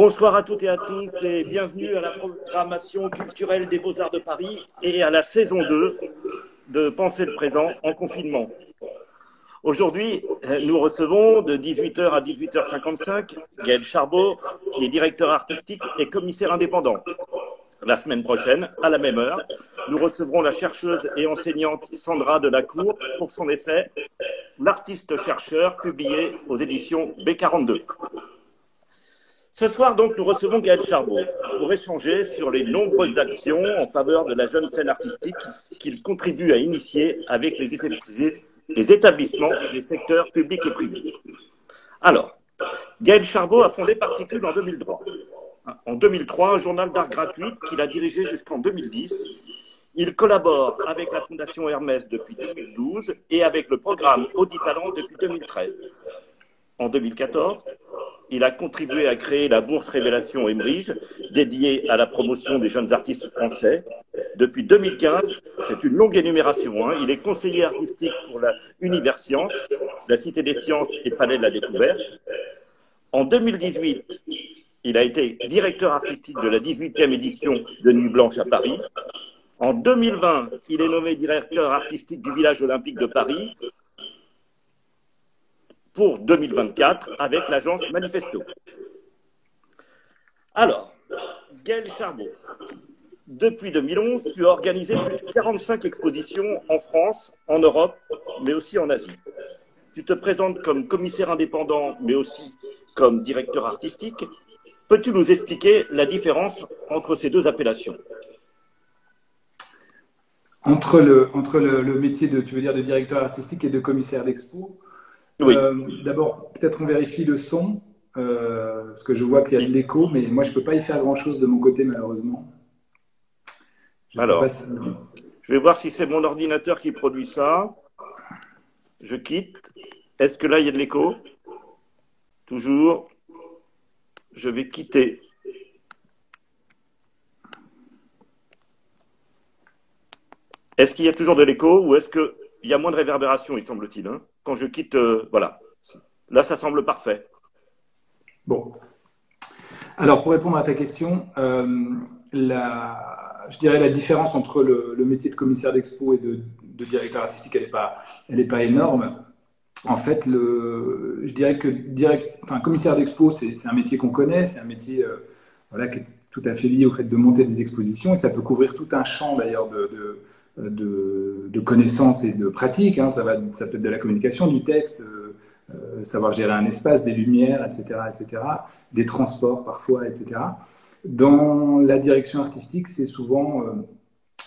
Bonsoir à toutes et à tous et bienvenue à la programmation culturelle des Beaux-Arts de Paris et à la saison 2 de Penser le présent en confinement. Aujourd'hui, nous recevons de 18h à 18h55 Gaël Charbot, qui est directeur artistique et commissaire indépendant. La semaine prochaine, à la même heure, nous recevrons la chercheuse et enseignante Sandra Delacour pour son essai L'artiste-chercheur, publié aux éditions B42. Ce soir, donc, nous recevons Gaël Charbot pour échanger sur les nombreuses actions en faveur de la jeune scène artistique qu'il contribue à initier avec les, établissements des secteurs publics et privés. Alors, Gaël Charbot a fondé Particule en 2003. En 2003, un journal d'art gratuit qu'il a dirigé jusqu'en 2010. Il collabore avec la Fondation Hermès depuis 2012 et avec le programme Audit Talent depuis 2013. En 2014, il a contribué à créer la Bourse Révélation Emerige, dédiée à la promotion des jeunes artistes français. Depuis 2015, c'est une longue énumération. Hein. Il est conseiller artistique pour la Universcience, la Cité des Sciences et Palais de la Découverte. En 2018, il a été directeur artistique de la 18e édition de Nuit Blanche à Paris. En 2020, il est nommé directeur artistique du village olympique de Paris pour 2024 avec l'agence Manifesto. Alors, Gaël Charbot, depuis 2011, tu as organisé plus de 45 expositions en France, en Europe, mais aussi en Asie. Tu te présentes comme commissaire indépendant, mais aussi comme directeur artistique. Peux-tu nous expliquer la différence entre ces deux appellations? Entre le, entre le, métier de, tu veux dire, de directeur artistique et de commissaire d'expo, oui. Euh, d'abord, peut-être on vérifie le son, euh, parce que je vois qu'il y a de l'écho, mais moi je ne peux pas y faire grand-chose de mon côté, malheureusement. Alors, je vais voir si c'est mon ordinateur qui produit ça. Je quitte. Est-ce que là, il y a de l'écho? Toujours. Je vais quitter. Est-ce qu'il y a toujours de l'écho ou est-ce qu'il y a moins de réverbération, il semble-t-il hein? Quand je quitte, euh, voilà. Là, ça semble parfait. Bon. Alors, pour répondre à ta question, euh, la, je dirais la différence entre le, métier de commissaire d'expo et de, directeur artistique, elle n'est pas, elle pas énorme. En fait, le, je dirais que direct, enfin, commissaire d'expo, c'est un métier qu'on connaît, c'est un métier euh, voilà, qui est tout à fait lié au fait de monter des expositions et ça peut couvrir tout un champ d'ailleurs de, connaissances et de pratiques. Hein. Ça, va, ça peut être de la communication, du texte, euh, euh, savoir gérer un espace, des lumières, etc., etc., des transports parfois, etc. Dans la direction artistique, c'est souvent,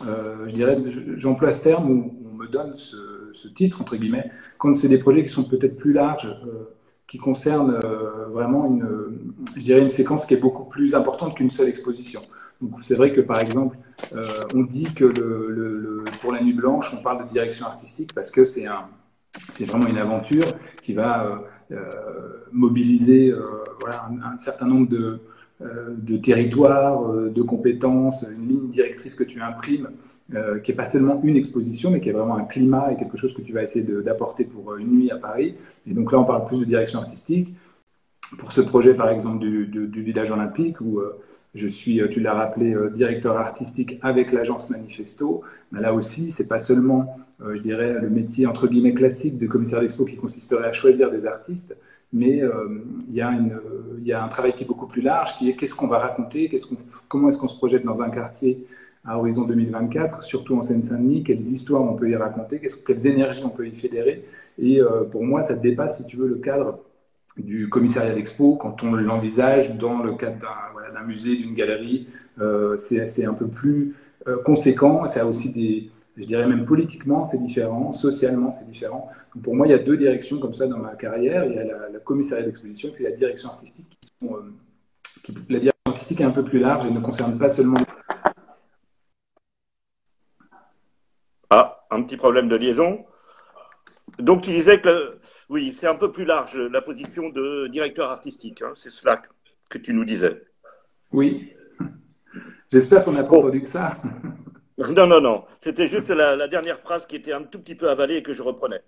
euh, je dirais, j'emploie ce terme où on me donne ce, titre, entre guillemets, quand c'est des projets qui sont peut-être plus larges, qui concernent vraiment une, je dirais, une séquence qui est beaucoup plus importante qu'une seule exposition. C'est vrai que par exemple, euh, on dit que pour la nuit blanche, on parle de direction artistique parce que c'est vraiment une aventure qui va euh, euh, mobiliser un, certain nombre de territoires, de compétences, une ligne directrice que tu imprimes, qui n'est pas seulement une exposition, mais qui est vraiment un climat et quelque chose que tu vas essayer d'apporter pour une nuit à Paris. Et donc là, on parle plus de direction artistique. Pour ce projet, par exemple, du, village olympique, où je suis, euh, tu l'as rappelé, euh, directeur artistique avec l'agence Manifesto. Mais là aussi, c'est pas seulement, euh, je dirais, le métier entre guillemets classique de commissaire d'expo qui consisterait à choisir des artistes, mais il y, y a un travail qui est beaucoup plus large, qui est qu'est-ce qu'on va raconter, comment est-ce qu'on se projette dans un quartier à horizon 2024, surtout en Seine-Saint-Denis, quelles histoires on peut y raconter, quelles énergies on peut y fédérer. Et pour moi, ça dépasse, si tu veux, le cadre du commissariat d'expo quand on l'envisage dans le cadre d'un musée, d'une galerie. Euh, c'est un peu plus euh, conséquent. Ça a aussi des, je dirais même politiquement, c'est différent, socialement, c'est différent. pour moi, il y a deux directions comme ça dans ma carrière. Il y a la, commissariat d'exposition et puis la direction artistique. Qui sont, euh, la direction artistique est un peu plus large et ne concerne pas seulement. Ah, un petit problème de liaison. Donc, tu disais que oui, c'est un peu plus large, la position de directeur artistique. Hein. c'est cela que tu nous disais. Oui. J'espère qu'on n'a pas entendu que ça. non, non, non. C'était juste la, dernière phrase qui était un tout petit peu avalée et que je reprenais.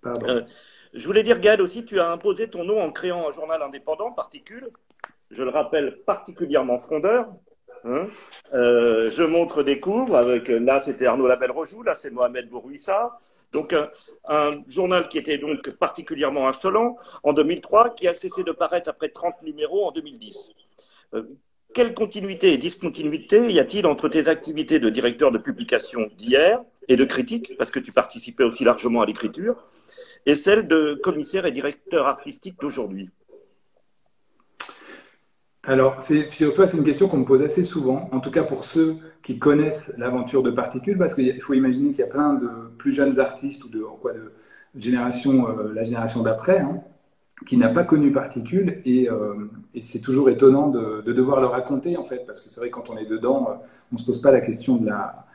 Pardon. Euh, je voulais dire, Gaël, aussi, tu as imposé ton nom en créant un journal indépendant, Particule, je le rappelle, particulièrement frondeur. Hein. Euh, je montre des cours avec là c'était Arnaud Labelle-Rojou, là c'est Mohamed Bourouissa. Donc un, journal qui était donc particulièrement insolent en 2003, qui a cessé de paraître après 30 numéros en 2010. Euh, quelle continuité et discontinuité y a-t-il entre tes activités de directeur de publication d'hier et de critique, parce que tu participais aussi largement à l'écriture, et celle de commissaire et directeur artistique d'aujourd'hui? Alors, sur toi, c'est une question qu'on me pose assez souvent, en tout cas pour ceux qui connaissent l'aventure de Particules, parce qu'il faut imaginer qu'il y a plein de plus jeunes artistes ou de, quoi, de génération, euh, la génération d'après, hein, qui n'a pas connu Particules, euh, et, c'est toujours étonnant de, devoir le raconter, en fait, parce que c'est vrai, quand on est dedans, euh, on ne se pose pas la question de la,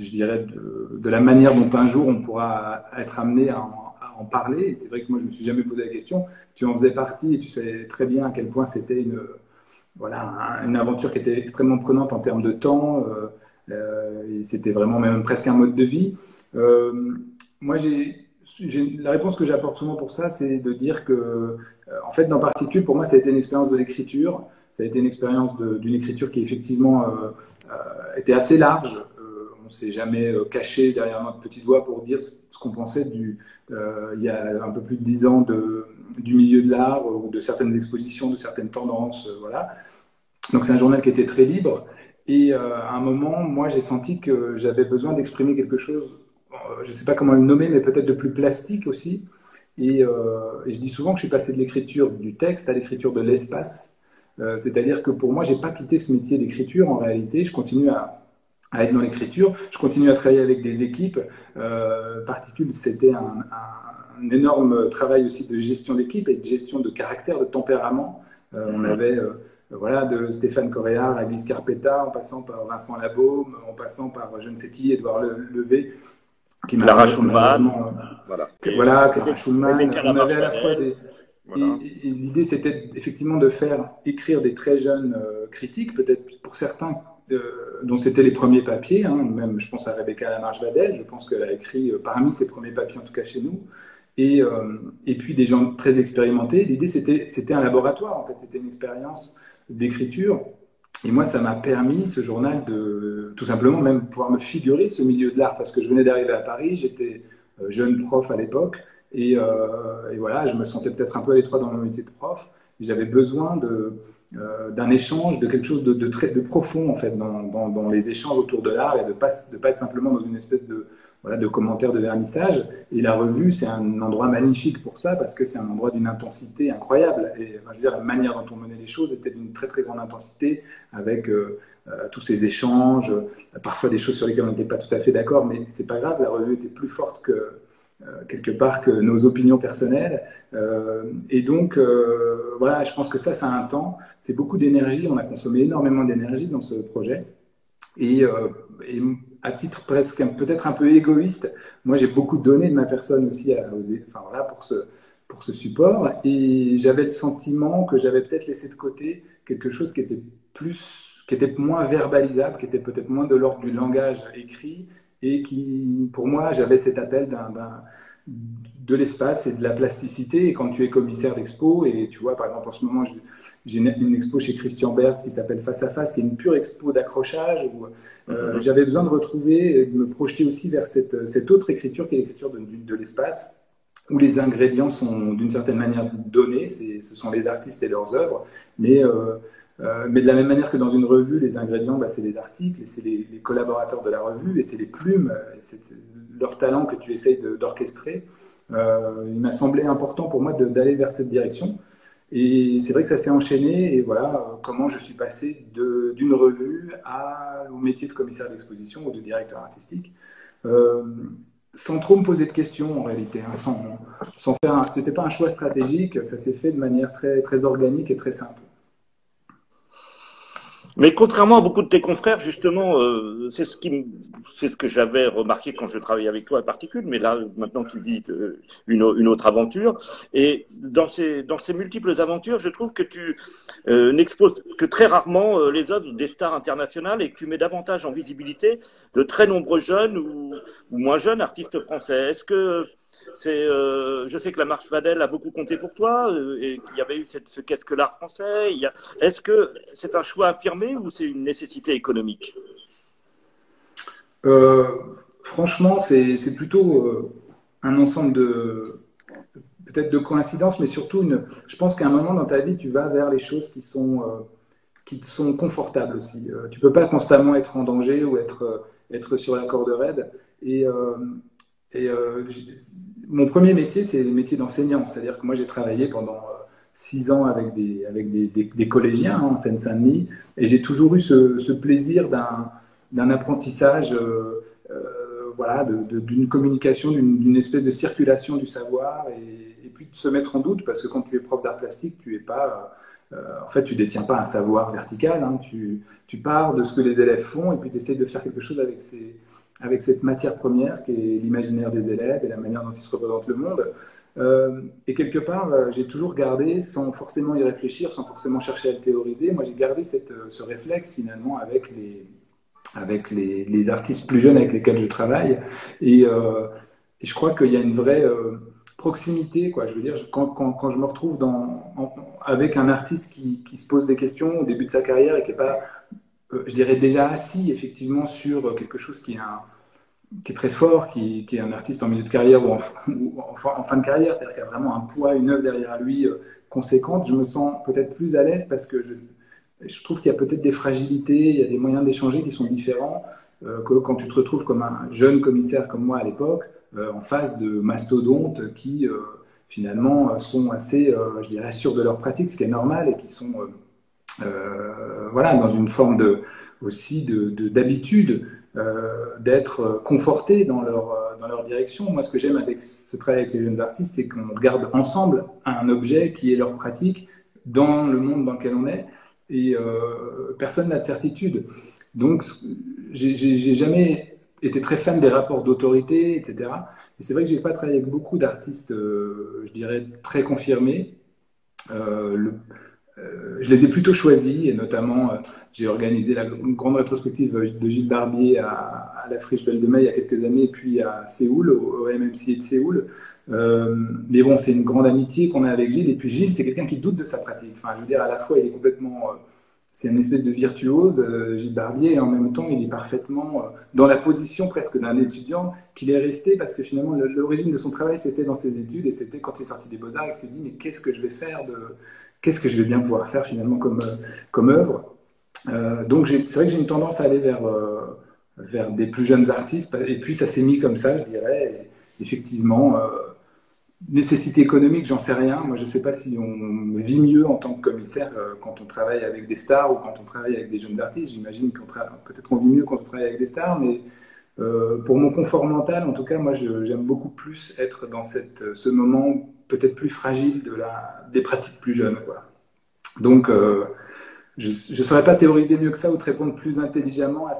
je dirais, de, la manière dont un jour on pourra être amené à en, parler, c'est vrai que moi, je ne me suis jamais posé la question. Tu en faisais partie, et tu savais très bien à quel point c'était une voilà, une aventure qui était extrêmement prenante en termes de temps. Euh, euh, c'était vraiment même presque un mode de vie. Euh, moi, j'ai la réponse que j'apporte souvent pour ça, c'est de dire que, en fait, dans Particule, pour moi, ça a été une expérience de l'écriture. Ça a été une expérience d'une écriture qui, effectivement, était assez large. on ne s'est jamais caché derrière notre petit doigt pour dire ce qu'on pensait du, il y a un peu plus de dix ans de, du milieu de l'art ou de certaines expositions, de certaines tendances. voilà. Donc c'est un journal qui était très libre. Et euh, à un moment, moi, j'ai senti que j'avais besoin d'exprimer quelque chose, euh, je ne sais pas comment le nommer, mais peut-être de plus plastique aussi. Euh, et, je dis souvent que je suis passé de l'écriture du texte à l'écriture de l'espace. C'est-à-dire que pour moi, je n'ai pas quitté ce métier d'écriture en réalité. Je continue à, être dans l'écriture. Je continue à travailler avec des équipes. Euh, Particule, c'était un, énorme travail aussi de gestion d'équipe et de gestion de caractère, de tempérament. on mm-hmm. avait voilà, de Stéphane Correa à Guy Scarpetta, en passant par Vincent Labaume, en passant par je ne sais qui, Edouard Levé, qui m'a Clara Schulman. Voilà, voilà Clara Schulman. On avait à la fois des. L'idée, c'était effectivement de faire écrire des très jeunes euh, critiques, peut-être pour certains euh, dont c'était les premiers papiers. Hein, même, je pense à Rebecca Lamarche-Vadel, je pense qu'elle a écrit euh, parmi ses premiers papiers, en tout cas chez nous. Et, et puis des gens très expérimentés. L'idée, c'était un laboratoire, en fait, c'était une expérience d'écriture. Et moi, ça m'a permis, ce journal, de tout simplement même pouvoir me figurer ce milieu de l'art, parce que je venais d'arriver à Paris, j'étais euh, jeune prof à l'époque, euh, et, voilà, je me sentais peut-être un peu à l'étroit dans mon métier de prof, j'avais besoin de, euh, d'un échange, de quelque chose de, de, très profond, en fait, dans, dans, les échanges autour de l'art, et de pas, de pas être simplement dans une espèce de, de commentaires de vernissage. Et la revue, c'est un endroit magnifique pour ça, parce que c'est un endroit d'une intensité incroyable. Et je veux dire, la manière dont on menait les choses était d'une très très grande intensité, avec euh, euh, tous ces échanges, parfois des choses sur lesquelles on n'était pas tout à fait d'accord, mais c'est pas grave, la revue était plus forte que euh, quelque part que nos opinions personnelles. et donc, voilà, je pense que ça, ça a un temps. C'est beaucoup d'énergie. On a consommé énormément d'énergie dans ce projet. Et, et à titre presque peut-être un peu égoïste, moi j'ai beaucoup donné de ma personne aussi à, enfin, voilà, pour, ce, pour ce support et j'avais le sentiment que j'avais peut-être laissé de côté quelque chose qui était plus, qui était moins verbalisable, qui était peut-être moins de l'ordre du langage écrit et qui, pour moi, j'avais cet appel d'un de l'espace et de la plasticité. Et quand tu es commissaire d'expo, et tu vois, par exemple, en ce moment, j'ai une, expo chez Christian Berst qui s'appelle Face à Face, qui est une pure expo d'accrochage, où euh, mhm. j'avais besoin de retrouver, de me projeter aussi vers cette, cette autre écriture qui est l'écriture de, de, l'espace, où les ingrédients sont d'une certaine manière donnés, ce sont les artistes et leurs œuvres, mais euh, euh, mais de la même manière que dans une revue, les ingrédients, bah, c'est les articles, et c'est les, collaborateurs de la revue, et c'est les plumes, et c'est leur talent que tu essayes d'orchestrer. Euh, il m'a semblé important pour moi d'aller vers cette direction. Et c'est vrai que ça s'est enchaîné, et voilà euh, comment je suis passé d'une revue à, au métier de commissaire d'exposition ou de directeur artistique. sans trop me poser de questions en réalité, hein, sans, sans faire, c'était pas un choix stratégique, ça s'est fait de manière très, très organique et très simple. Mais contrairement à beaucoup de tes confrères, justement, euh, c'est ce qui, c'est ce que j'avais remarqué quand je travaillais avec toi à particule. Mais là, maintenant, tu vis euh, une, autre aventure. Et dans ces, dans ces multiples aventures, je trouve que tu euh, n'exposes que très rarement euh, les œuvres des stars internationales et que tu mets davantage en visibilité de très nombreux jeunes ou, ou moins jeunes artistes français. Est-ce que euh, je sais que la marche Vadel a beaucoup compté pour toi, euh, il y avait eu ce qu'est-ce que l'art français. Est-ce que c'est un choix affirmé ou c'est une nécessité économique? Euh, Franchement, c'est, plutôt un ensemble de peut-être de coïncidences, mais surtout une. Je pense qu'à un moment dans ta vie, tu vas vers les choses qui sont qui te sont confortables aussi. tu peux pas constamment être en danger ou être être sur la corde raide. Et mon premier métier, c'est le métier d'enseignant. C'est-à-dire que moi, j'ai travaillé pendant euh, six ans avec des, collégiens hein, en Seine-Saint-Denis, et j'ai toujours eu ce, plaisir d'un apprentissage, euh, euh, voilà, d'une communication, d'une espèce de circulation du savoir, et, et, puis de se mettre en doute, parce que quand tu es prof d'art plastique, tu es pas, en fait, tu détiens pas un savoir vertical, hein, tu, tu pars de ce que les élèves font, et puis tu essaies de faire quelque chose avec ces avec cette matière première qui est l'imaginaire des élèves et la manière dont ils se représentent le monde. Euh, et quelque part, euh, j'ai toujours gardé, sans forcément y réfléchir, sans forcément chercher à le théoriser, moi j'ai gardé euh, ce réflexe finalement avec les, artistes plus jeunes avec lesquels je travaille. Et, je crois qu'il y a une vraie proximité. Quoi. Je veux dire, quand, je me retrouve avec un artiste qui, qui, se pose des questions au début de sa carrière et qui n'est pas je dirais déjà assis effectivement sur quelque chose qui est, très fort, qui, est un artiste en milieu de carrière ou en, fin de carrière, c'est-à-dire qu'il a vraiment un poids, une œuvre derrière lui euh, conséquente, je me sens peut-être plus à l'aise parce que je, trouve qu'il y a peut-être des fragilités, il y a des moyens d'échanger qui sont différents euh, que quand tu te retrouves comme un jeune commissaire comme moi à l'époque, en face de mastodontes qui finalement sont assez, je dirais, sûrs de leur pratique, ce qui est normal et qui sont euh, voilà, dans une forme de, aussi d'habitude de, euh, d'être conforté dans leur, euh, dans leur direction. Moi, ce que j'aime avec ce travail avec les jeunes artistes, c'est qu'on regarde ensemble un objet qui est leur pratique dans le monde dans lequel on est, et personne n'a de certitude. Donc, j'ai jamais été très fan des rapports d'autorité, etc. Et c'est vrai que j'ai pas travaillé avec beaucoup d'artistes, je dirais, très confirmés. euh, je les ai plutôt choisis et notamment euh, j'ai organisé la, grande rétrospective de Gilles Barbier à, la Friche Belle de Mai il y a quelques années, puis à Séoul, au, MMC de Séoul. Euh, mais bon, c'est une grande amitié qu'on a avec Gilles. Et puis Gilles, c'est quelqu'un qui doute de sa pratique. Enfin, je veux dire, à la fois, il est complètement. c'est une espèce de virtuose, Gilles Barbier, et en même temps, il est parfaitement dans la position presque d'un étudiant qu'il est resté parce que finalement, l'origine de son travail, c'était dans ses études et c'était quand il est sorti des Beaux-Arts, il s'est dit, mais qu'est-ce que je vais faire de qu'est-ce que je vais bien pouvoir faire finalement comme, euh, comme œuvre. Euh, donc c'est vrai que j'ai une tendance à aller vers, euh, vers des plus jeunes artistes, et puis ça s'est mis comme ça, je dirais. effectivement, nécessité économique, j'en sais rien. Moi, je ne sais pas si on vit mieux en tant que commissaire quand on travaille avec des stars ou quand on travaille avec des jeunes artistes. J'imagine qu'on peut-être qu'on vit mieux quand on travaille avec des stars, mais pour mon confort mental, en tout cas, moi, j'aime beaucoup plus être dans cette, ce moment peut-être plus fragile de la, des pratiques plus jeunes. Quoi. Donc, euh, je ne saurais pas théoriser mieux que ça ou te répondre plus intelligemment à,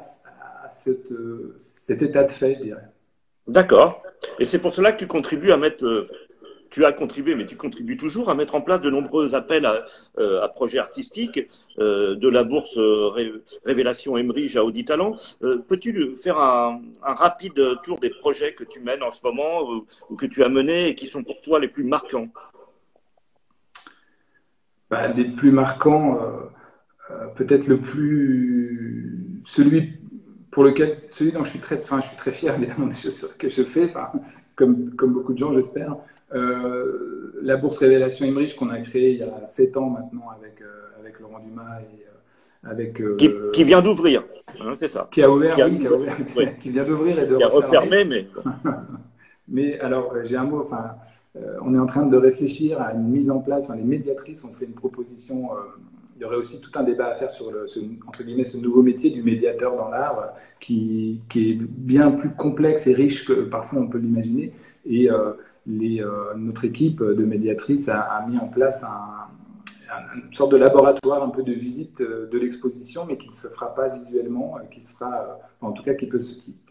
cette, euh, cet état de fait, je dirais. D'accord. Et c'est pour cela que tu contribues à mettre, euh, tu as contribué, mais tu contribues toujours à mettre en place de nombreux appels à, euh, projets artistiques, euh, de la bourse euh, Révélation Emerige à Audi Talent. Peux-tu faire un, rapide tour des projets que tu mènes en ce moment ou, que tu as menés et qui sont pour toi les plus marquants? Bah, Les plus marquants, peut-être le plus. celui pour lequel, celui dont je suis très, enfin, je suis très fier évidemment des choses que je fais, comme, comme beaucoup de gens, j'espère. Euh, la bourse Révélation Emmerich qu'on a créée il y a 7 ans maintenant avec, euh, avec Laurent Dumas et euh, avec. Qui, vient d'ouvrir, hein, c'est ça. Qui a ouvert, qui oui, qui, a ouvert, qui vient d'ouvrir et de qui a refermé, mais. mais alors, j'ai un mot, enfin, on est en train de réfléchir à une mise en place, enfin, les médiatrices ont fait une proposition. il y aurait aussi tout un débat à faire sur le, ce, entre guillemets, ce nouveau métier du médiateur dans l'art, qui, qui, est bien plus complexe et riche que parfois on peut l'imaginer. Et euh, notre équipe de médiatrices a, mis en place une sorte de laboratoire, un peu de visite euh, de l'exposition, mais qui ne se fera pas visuellement, euh, qui sera, en tout cas, qui,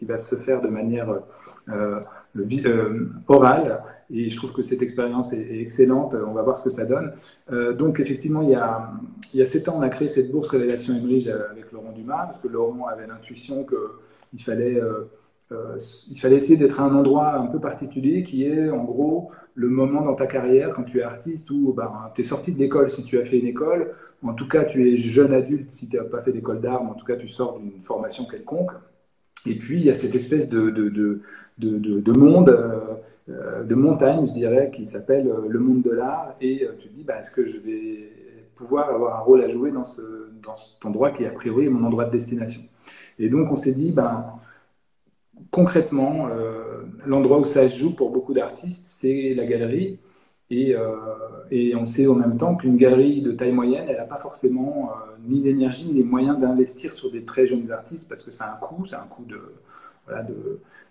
va se faire de manière orale. Et je trouve que cette expérience est, excellente. On va voir ce que ça donne. donc, effectivement, il y, a, il y a sept ans, on a créé cette bourse Révélation Emerige avec Laurent Dumas, parce que Laurent avait l'intuition qu'il fallait il fallait essayer d'être à un endroit un peu particulier qui est en gros le moment dans ta carrière quand tu es artiste où ben, tu es sorti de l'école si tu as fait une école, en tout cas tu es jeune adulte si tu n'as pas fait d'école d'art, en tout cas tu sors d'une formation quelconque. Et puis il y a cette espèce de, de, de, de monde, euh, de montagne, je dirais, qui s'appelle euh, le monde de l'art. Et euh, tu te dis, ben, est-ce que je vais pouvoir avoir un rôle à jouer dans, ce, dans cet endroit qui a priori est mon endroit de destination? Et donc on s'est dit, ben, concrètement, euh, l'endroit où ça se joue pour beaucoup d'artistes, c'est la galerie. Et, euh, on sait en même temps qu'une galerie de taille moyenne, elle n'a pas forcément euh, ni l'énergie ni les moyens d'investir sur des très jeunes artistes parce que c'est un coût, c'est un coût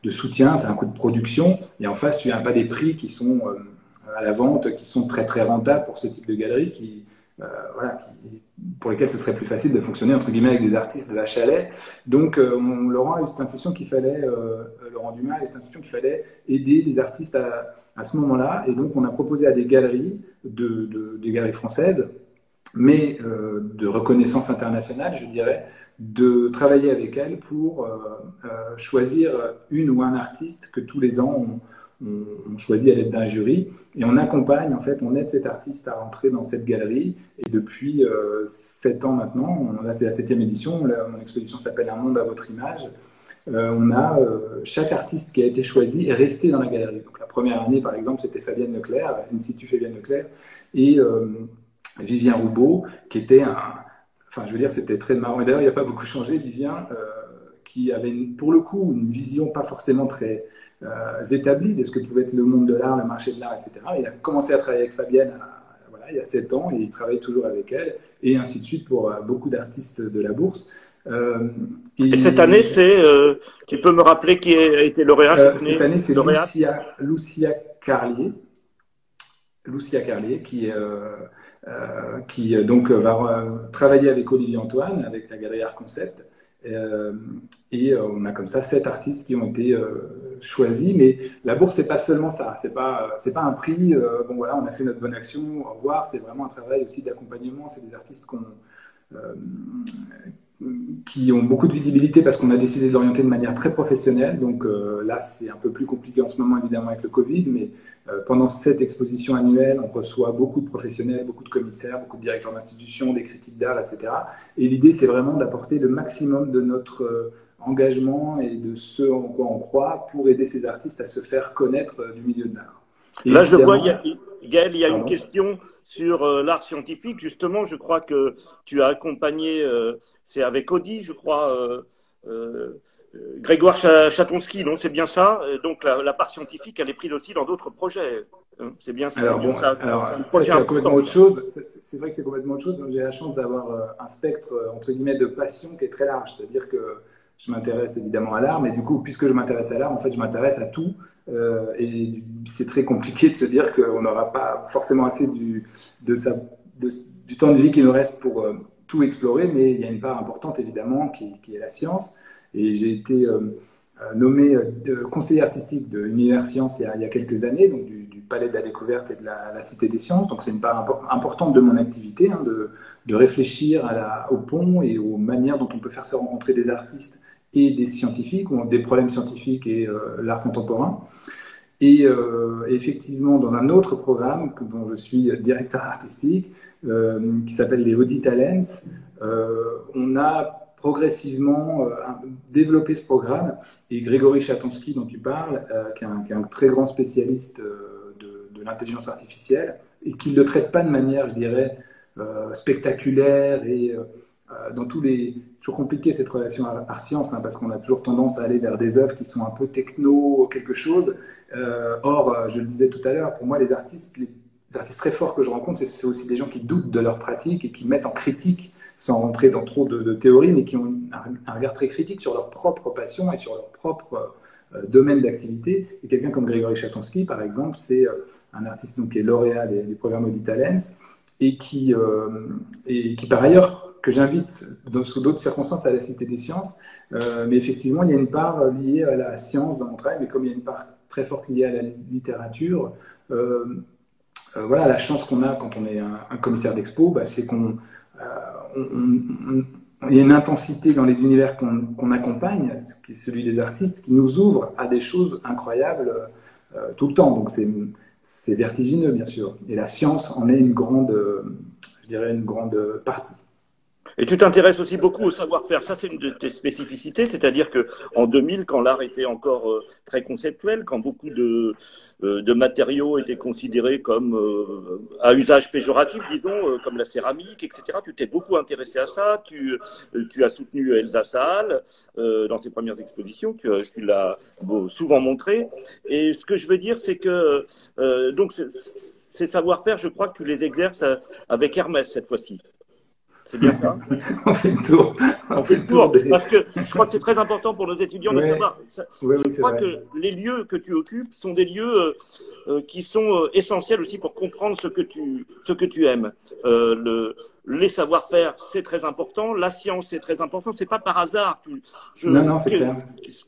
de soutien, c'est un coût de production. Et en face, tu n'as pas des prix qui sont à la vente, qui sont très très rentables pour ce type de galerie, qui, euh, pour lesquels ce serait plus facile de fonctionner entre guillemets avec des artistes de la chalet. Donc euh, Laurent a eu cette intuition qu'il fallait, euh, Laurent Dumas a eu cette intuition qu'il fallait aider les artistes à, à ce moment-là. Et donc on a proposé à des galeries, de, de des galeries françaises, mais de reconnaissance internationale, je dirais, de travailler avec elles pour choisir une ou un artiste que tous les ans on, choisit à l'aide d'un jury et on accompagne, en fait, on aide cet artiste à rentrer dans cette galerie. Et depuis euh, sept ans maintenant, là c'est la septième édition, mon exposition s'appelle Un monde à votre image. Euh, on a euh, chaque artiste qui a été choisi est resté dans la galerie. Donc la première année, par exemple, c'était Fabienne Leclerc, Institut Fabienne Leclerc, et Vivien Roubaud, qui était un. Enfin, je veux dire, c'était très marrant. Et d'ailleurs, il n'y a pas beaucoup changé, Vivien, qui avait pour le coup une vision pas forcément très établis de ce que pouvait être le monde de l'art, le marché de l'art, etc. Il a commencé à travailler avec Fabienne euh, voilà, il y a 7 ans et il travaille toujours avec elle, et ainsi de suite pour euh, beaucoup d'artistes de la bourse. et, cette année, c'est, tu peux me rappeler qui a été lauréat cette année c'est Lucia, Lucia Carlier, Lucia Carlier qui, qui donc va travailler avec Olivier Antoine, avec la galerie Art Concept, euh, et euh, on a comme ça sept artistes qui ont été euh, choisis. Mais la bourse, c'est pas seulement ça. C'est pas, c'est pas un prix. bon voilà, on a fait notre bonne action. Au revoir. C'est vraiment un travail aussi d'accompagnement. C'est des artistes qui ont beaucoup de visibilité parce qu'on a décidé d'orienter de manière très professionnelle. Donc là, c'est un peu plus compliqué en ce moment, évidemment, avec le Covid, mais pendant cette exposition annuelle, on reçoit beaucoup de professionnels, beaucoup de commissaires, beaucoup de directeurs d'institutions, des critiques d'art, etc. Et l'idée, c'est vraiment d'apporter le maximum de notre euh, engagement et de ce en quoi on croit pour aider ces artistes à se faire connaître du milieu de l'art. Là, je vois, Gaël, il y a une question sur euh, l'art scientifique. Justement, je crois que tu as accompagné, euh, c'est avec Audi, je crois, euh, Grégoire Chatonsky, non C'est bien ça Donc la, part scientifique, elle est prise aussi dans d'autres projets. Hein, c'est bien, ça. Alors, bon, ça, c'est complètement autre chose. C'est vrai que c'est complètement autre chose. J'ai la chance d'avoir un spectre, entre guillemets, de passion qui est très large. C'est-à-dire que je m'intéresse évidemment à l'art, mais du coup, puisque je m'intéresse à l'art, en fait, je m'intéresse à tout. Euh, et c'est très compliqué de se dire qu'on n'aura pas forcément assez du, de sa, du temps de vie qui nous reste pour euh, tout explorer, mais il y a une part importante évidemment qui, qui est la science. Et j'ai été euh, nommé conseiller artistique de l'Univers Science il y, a, quelques années, donc du, Palais de la Découverte et de la, Cité des Sciences. Donc c'est une part importante de mon activité, hein, de, réfléchir au pont et aux manières dont on peut faire se rencontrer des artistes et des scientifiques, des problèmes scientifiques et euh, l'art contemporain. Et euh, effectivement, dans un autre programme dont je suis directeur artistique, euh, qui s'appelle les Audi Talents, on a progressivement développé ce programme. Et Grégory Chatonsky, dont tu parles, qui est, un, très grand spécialiste de, de l'intelligence artificielle, et qui ne le traite pas de manière, je dirais, spectaculaire et euh, dans tous les. C'est toujours compliqué cette relation art-science, hein, parce qu'on a toujours tendance à aller vers des œuvres qui sont un peu techno, quelque chose. Euh, or, euh, je le disais tout à l'heure, pour moi, les artistes, les artistes très forts que je rencontre, c'est aussi des gens qui doutent de leur pratique et qui mettent en critique, sans rentrer dans trop de, théories, mais qui ont un, regard très critique sur leur propre passion et sur leur propre domaine d'activité. Et quelqu'un comme Grégory Chatonsky, par exemple, c'est un artiste donc, qui est lauréat des, programmes Audi Talents et qui, et qui, par ailleurs, que j'invite sous d'autres circonstances à la Cité des Sciences. Euh, mais effectivement, il y a une part liée à la science dans mon travail, mais comme il y a une part très forte liée à la littérature, euh, euh, voilà, la chance qu'on a quand on est un, commissaire d'expo, bah, c'est qu'on on, il y a une intensité dans les univers qu'on accompagne, qui est celui des artistes, qui nous ouvre à des choses incroyables euh, tout le temps. Donc c'est vertigineux, bien sûr. Et la science en est une grande, je dirais, une grande partie. Et tu t'intéresses aussi beaucoup au savoir-faire. Ça, c'est une de tes spécificités, c'est-à-dire que en 2000, quand l'art était encore euh, très conceptuel, quand beaucoup de, euh, de matériaux étaient considérés comme euh, à usage péjoratif, disons, comme la céramique, etc., tu t'es beaucoup intéressé à ça. Tu, tu as soutenu Elsa Saal dans ses premières expositions. Tu, tu l'as souvent montré. Et ce que je veux dire, c'est que donc ces savoir-faire, je crois que tu les exerces avec Hermès cette fois-ci. C'est bien ça On fait le tour. On, fait, le tour, parce que je crois que c'est très important pour nos étudiants de savoir. je crois que les lieux que tu occupes sont des lieux euh, euh, qui sont euh, essentiels aussi pour comprendre ce que tu, ce que tu aimes. le, les savoir-faire, c'est très important. La science, c'est très important. C'est pas par hasard. je, non, non, c'est clair. Ce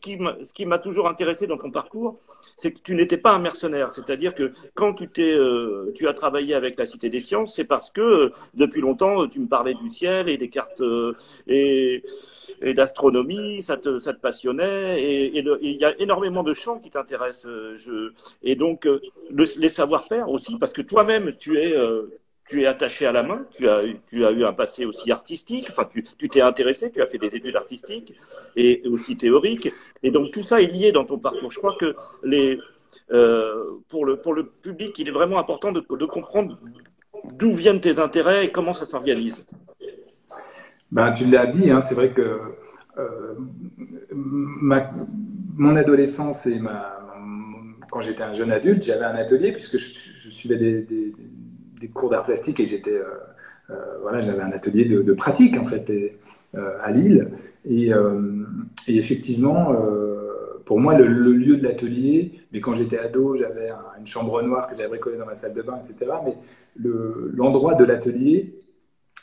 qui m'a toujours intéressé dans ton parcours, c'est que tu n'étais pas un mercenaire. C'est-à-dire que quand tu t'es, euh, tu as travaillé avec la Cité des Sciences, c'est parce que euh, depuis longtemps, tu me parlais du ciel et des cartes euh, et, et d'astronomie, ça te, ça te passionnait. Et il y a énormément de champs qui t'intéressent. Je, et donc les savoir-faire aussi, parce que toi-même, tu es tu es attaché à la main, tu as, tu as eu un passé aussi artistique, enfin tu, t'es intéressé, tu as fait des études artistiques et aussi théoriques, et donc tout ça est lié dans ton parcours. Je crois que euh, pour, le, pour le public, il est vraiment important de, de comprendre d'où viennent tes intérêts et comment ça s'organise. Ben, tu l'as dit, hein, c'est vrai que euh, mon adolescence et ma, quand j'étais un jeune adulte, j'avais un atelier puisque je, suivais des des cours d'art plastique et j'étais, euh, euh, voilà, j'avais un atelier de, pratique en fait euh, à Lille. Et, effectivement, pour moi, le, lieu de l'atelier, mais quand j'étais ado, j'avais une chambre noire que j'avais bricolée dans ma salle de bain, etc. Mais l'endroit de l'atelier,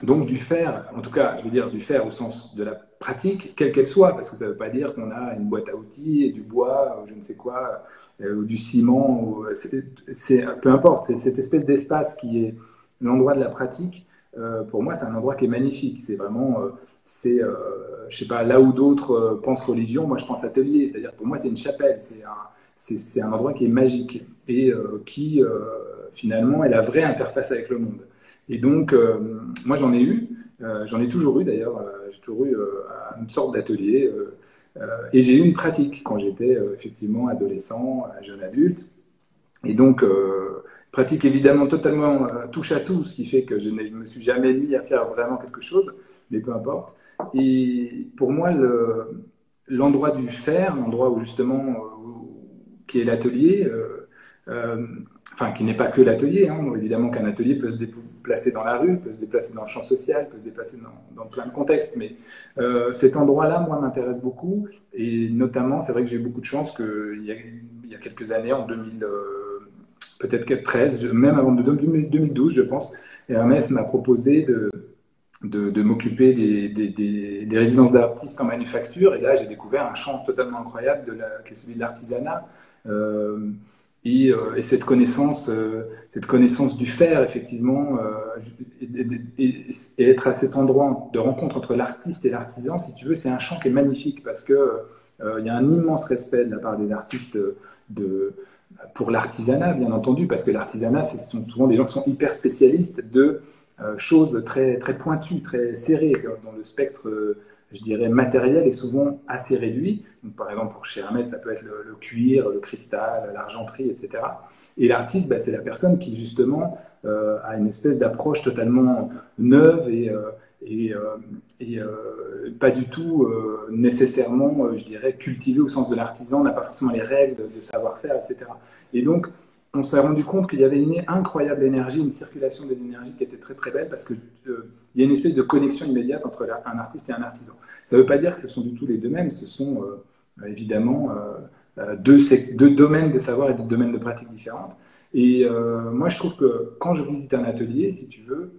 donc du faire, en tout cas, je veux dire du faire au sens de la pratique, quelle qu'elle soit, parce que ça ne veut pas dire qu'on a une boîte à outils et du bois, ou je ne sais quoi, euh, ou du ciment, c'est, peu importe, c'est cette espèce d'espace qui est l'endroit de la pratique. Euh, pour moi, c'est un endroit qui est magnifique. C'est vraiment, euh, c'est, je sais pas, là où d'autres pensent religion, moi je pense atelier. C'est-à-dire, pour moi, c'est une chapelle. C'est, un endroit qui est magique et qui, finalement, est la vraie interface avec le monde. Et donc, euh, moi, j'en ai eu, euh, j'en ai toujours eu d'ailleurs, euh, j'ai toujours eu une sorte d'atelier. et j'ai eu une pratique quand j'étais effectivement adolescent, jeune adulte. Et donc, pratique évidemment totalement touche à tout, ce qui fait que je ne me suis jamais mis à faire vraiment quelque chose, mais peu importe. Et pour moi, l'endroit du faire, l'endroit où justement, qui est l'atelier, enfin qui n'est pas que l'atelier, hein. évidemment qu'un atelier peut se déplacer dans la rue, peut se déplacer dans le champ social, peut se déplacer dans, plein de contextes, mais euh, cet endroit-là, moi, m'intéresse beaucoup, et notamment, c'est vrai que j'ai beaucoup de chance qu'il y, a, y a quelques années, en 2000, euh, peut-être 13, même avant 2012, je pense, Hermès m'a proposé de, m'occuper des, résidences d'artistes en manufacture, et là, j'ai découvert un champ totalement incroyable qui est celui de l'artisanat. Euh, euh, et, cette connaissance, euh, cette connaissance du faire, effectivement, euh, et, être à cet endroit de rencontre entre l'artiste et l'artisan, si tu veux, c'est un champ qui est magnifique parce que il y a un immense respect de la part des artistes de, pour l'artisanat, bien entendu, parce que l'artisanat, ce sont souvent des gens qui sont hyper spécialistes de choses très, très pointues, très serrées dans le spectre je dirais, matériel est souvent assez réduit. par exemple, pour chez Hermès, ça peut être le, cuir, le cristal, l'argenterie, etc. Et l'artiste, bah, c'est la personne qui, justement, euh, a une espèce d'approche totalement neuve et, euh, et, euh, pas du tout nécessairement, je dirais, cultivée au sens de l'artisan, n'a pas forcément les règles de, de savoir-faire, etc. Et donc, on s'est rendu compte qu'il y avait une incroyable énergie, une circulation des énergies qui était très très belle parce qu'il euh, y a une espèce de connexion immédiate entre un artiste et un artisan. Ça ne veut pas dire que ce sont du tout les deux mêmes, ce sont euh, évidemment euh, deux, deux, domaines de savoir et deux domaines de pratique différentes. Et moi je trouve que quand je visite un atelier, si tu veux,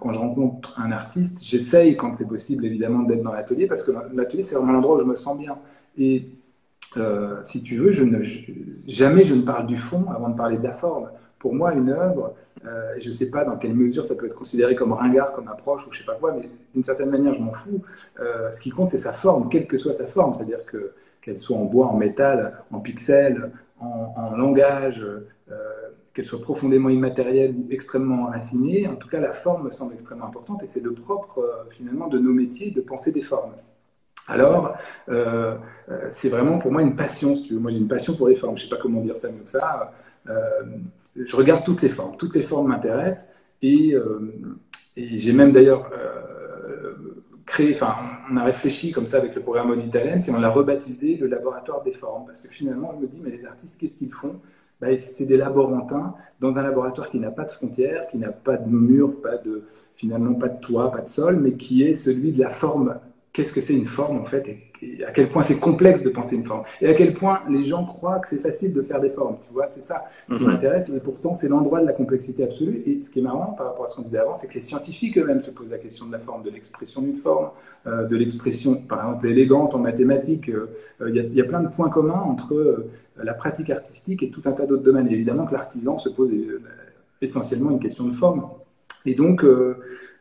quand je rencontre un artiste, j'essaye quand c'est possible évidemment d'être dans l'atelier parce que l'atelier c'est vraiment l'endroit où je me sens bien. Euh, si tu veux, jamais je ne parle du fond avant de parler de la forme. pour moi, une œuvre, euh, je ne sais pas dans quelle mesure ça peut être considéré comme ringard, comme approche ou je ne sais pas quoi, mais d'une certaine manière, je m'en fous. Euh, ce qui compte, c'est sa forme, quelle que soit sa forme, c'est-à-dire que qu'elle soit en bois, en métal, en pixels, en, langage, euh, qu'elle soit profondément immatérielle ou extrêmement raffinée. En tout cas, la forme me semble extrêmement importante et c'est le propre finalement de nos métiers de penser des formes. Alors, c'est vraiment pour moi une passion, si tu veux. Moi, j'ai une passion pour les formes. Je ne sais pas comment dire ça mieux que ça je regarde toutes les formes. Toutes les formes m'intéressent. Et, euh, j'ai même d'ailleurs euh, créé, enfin, on a réfléchi comme ça avec le programme Audit Talents et on l'a rebaptisé le laboratoire des formes. Parce que finalement, je me dis, mais les artistes, qu'est-ce qu'ils font? Ben, c'est des laborantins dans un laboratoire qui n'a pas de frontières, qui n'a pas de mur, pas de, finalement pas de toit, pas de sol, mais qui est celui de la forme qu'est-ce que c'est une forme en fait et, à quel point c'est complexe de penser une forme et à quel point les gens croient que c'est facile de faire des formes. Tu vois, c'est ça qui mhm. m'intéresse et pourtant c'est l'endroit de la complexité absolue. Et ce qui est marrant par rapport à ce qu'on disait avant, c'est que les scientifiques eux-mêmes se posent la question de la forme, de l'expression d'une forme, euh, de l'expression par exemple élégante en mathématiques. Euh, euh, il y, a plein de points communs entre la pratique artistique et tout un tas d'autres domaines. Et évidemment que l'artisan se pose essentiellement une question de forme. Et donc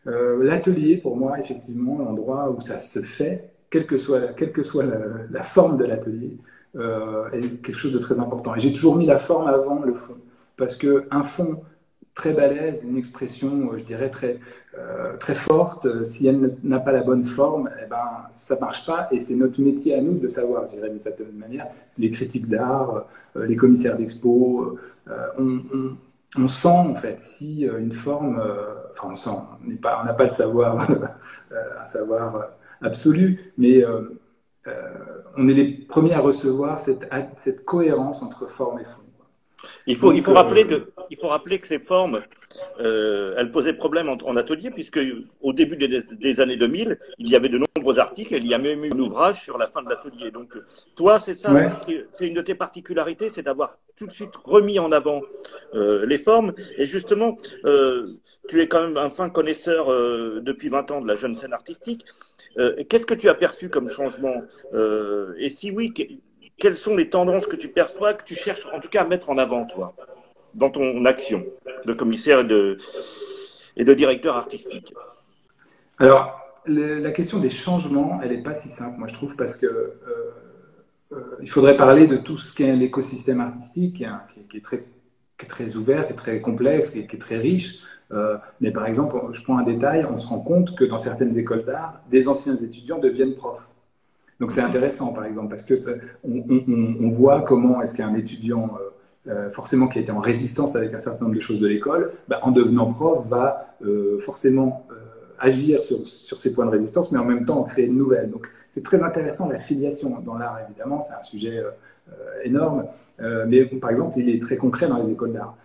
euh, l'atelier, pour moi, effectivement, l'endroit où ça se fait, quelle que soit, la, forme de l'atelier, euh, est quelque chose de très important. Et j'ai toujours mis la forme avant le fond, parce qu'un fond très balèze, une expression, je dirais, très, euh, très forte, si elle n'a pas la bonne forme, eh ben, ça ne marche pas. Et c'est notre métier à nous de savoir, je dirais d'une certaine manière. Les critiques d'art, les commissaires d'expo, on, on sent en fait si euh, une forme, euh, enfin on sent, on n'a pas, pas, le savoir, euh, un savoir absolu, mais on est les premiers à recevoir cette, cette cohérence entre forme et fond. Il faut, il, faut rappeler que, il faut rappeler que ces formes, euh, elles posaient problème en, atelier, puisque au début des, années 2000, il y avait de nombreux articles, et il y a même eu un ouvrage sur la fin de l'atelier. Donc, toi, c'est ça, c'est une de tes particularités, c'est d'avoir tout de suite remis en avant euh, les formes. Et justement, euh, tu es quand même un fin connaisseur depuis 20 ans de la jeune scène artistique. Qu'est-ce que tu as perçu comme changement Et si oui, quelles sont les tendances que tu perçois, que tu cherches en tout cas à mettre en avant, toi, dans ton action de commissaire et de, directeur artistique Alors, la question des changements, elle n'est pas si simple, moi je trouve, parce que euh, euh, il faudrait parler de tout ce qu'est l'écosystème artistique, qui, est très, très ouvert, qui est très complexe, qui est, très riche. Euh, mais par exemple, je prends un détail, on se rend compte que dans certaines écoles d'art, des anciens étudiants deviennent profs. Donc c'est intéressant, par exemple, parce que on, voit comment est-ce qu'un étudiant, euh, euh, forcément qui a été en résistance avec un certain nombre de choses de l'école, bah, en devenant prof, va euh, forcément agir sur, sur, ces points de résistance, mais en même temps en créer de nouvelles. Donc c'est très intéressant la filiation dans l'art, évidemment, c'est un sujet énorme, mais par exemple, il est très concret dans les écoles d'art.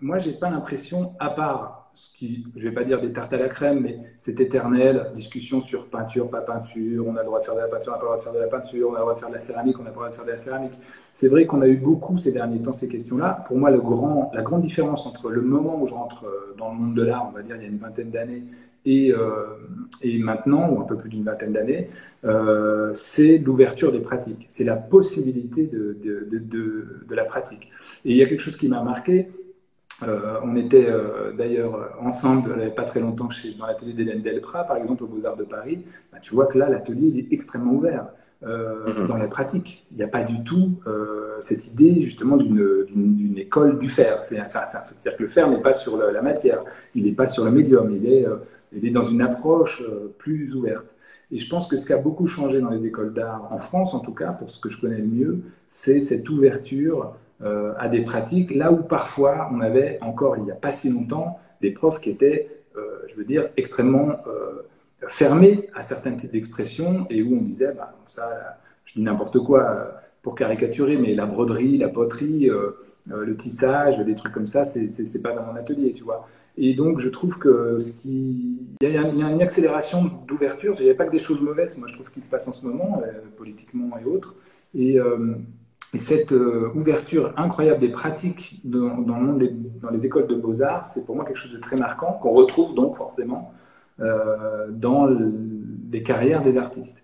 moi, j'ai pas l'impression, à part ce qui, je ne vais pas dire des tartes à la crème, mais cette éternelle discussion sur peinture, pas peinture, on a le droit de faire de la peinture, on n'a pas le droit de faire de la peinture, on a le droit de faire de la céramique, on n'a pas le droit de faire de la céramique. C'est vrai qu'on a eu beaucoup ces derniers temps ces questions-là. Pour moi, la grande différence entre le moment où je rentre euh, dans le monde de l'art, on va dire il y a une vingtaine d'années, et, euh, maintenant, ou un peu plus d'une vingtaine d'années, euh, c'est l'ouverture des pratiques. C'est la possibilité de, la pratique. Et il y a quelque chose qui m'a marqué, euh, on était euh, d'ailleurs ensemble, il n'y pas très longtemps, chez, dans l'atelier d'Hélène Delprat, par exemple, aux Beaux-Arts de Paris. Bah, tu vois que là, l'atelier est extrêmement ouvert euh, mhm. dans la pratique. Il n'y a pas du tout cette idée, justement, d'une école du faire. C'est-à-dire que le faire n'est pas sur la, matière, il n'est pas sur le médium, il est, il est dans une approche plus ouverte. Et je pense que ce qui a beaucoup changé dans les écoles d'art, en France en tout cas, pour ce que je connais le mieux, c'est cette ouverture euh, à des pratiques, là où parfois on avait encore il n'y a pas si longtemps des profs qui étaient, euh, je veux dire, extrêmement euh, fermés à certains types d'expressions et où on disait, bah, ça, je dis n'importe quoi pour caricaturer, mais la broderie, la poterie, le tissage, des trucs comme ça, c'est pas dans mon atelier, tu vois. Et donc, je trouve que ce qui. Il y a, une accélération d'ouverture. Il n'y a pas que des choses mauvaises, moi, je trouve qu'il se passe en ce moment, politiquement et autres. Et, et cette euh, ouverture incroyable des pratiques dans, le monde dans les écoles de beaux-arts, c'est pour moi quelque chose de très marquant, qu'on retrouve donc forcément euh, dans les carrières des artistes.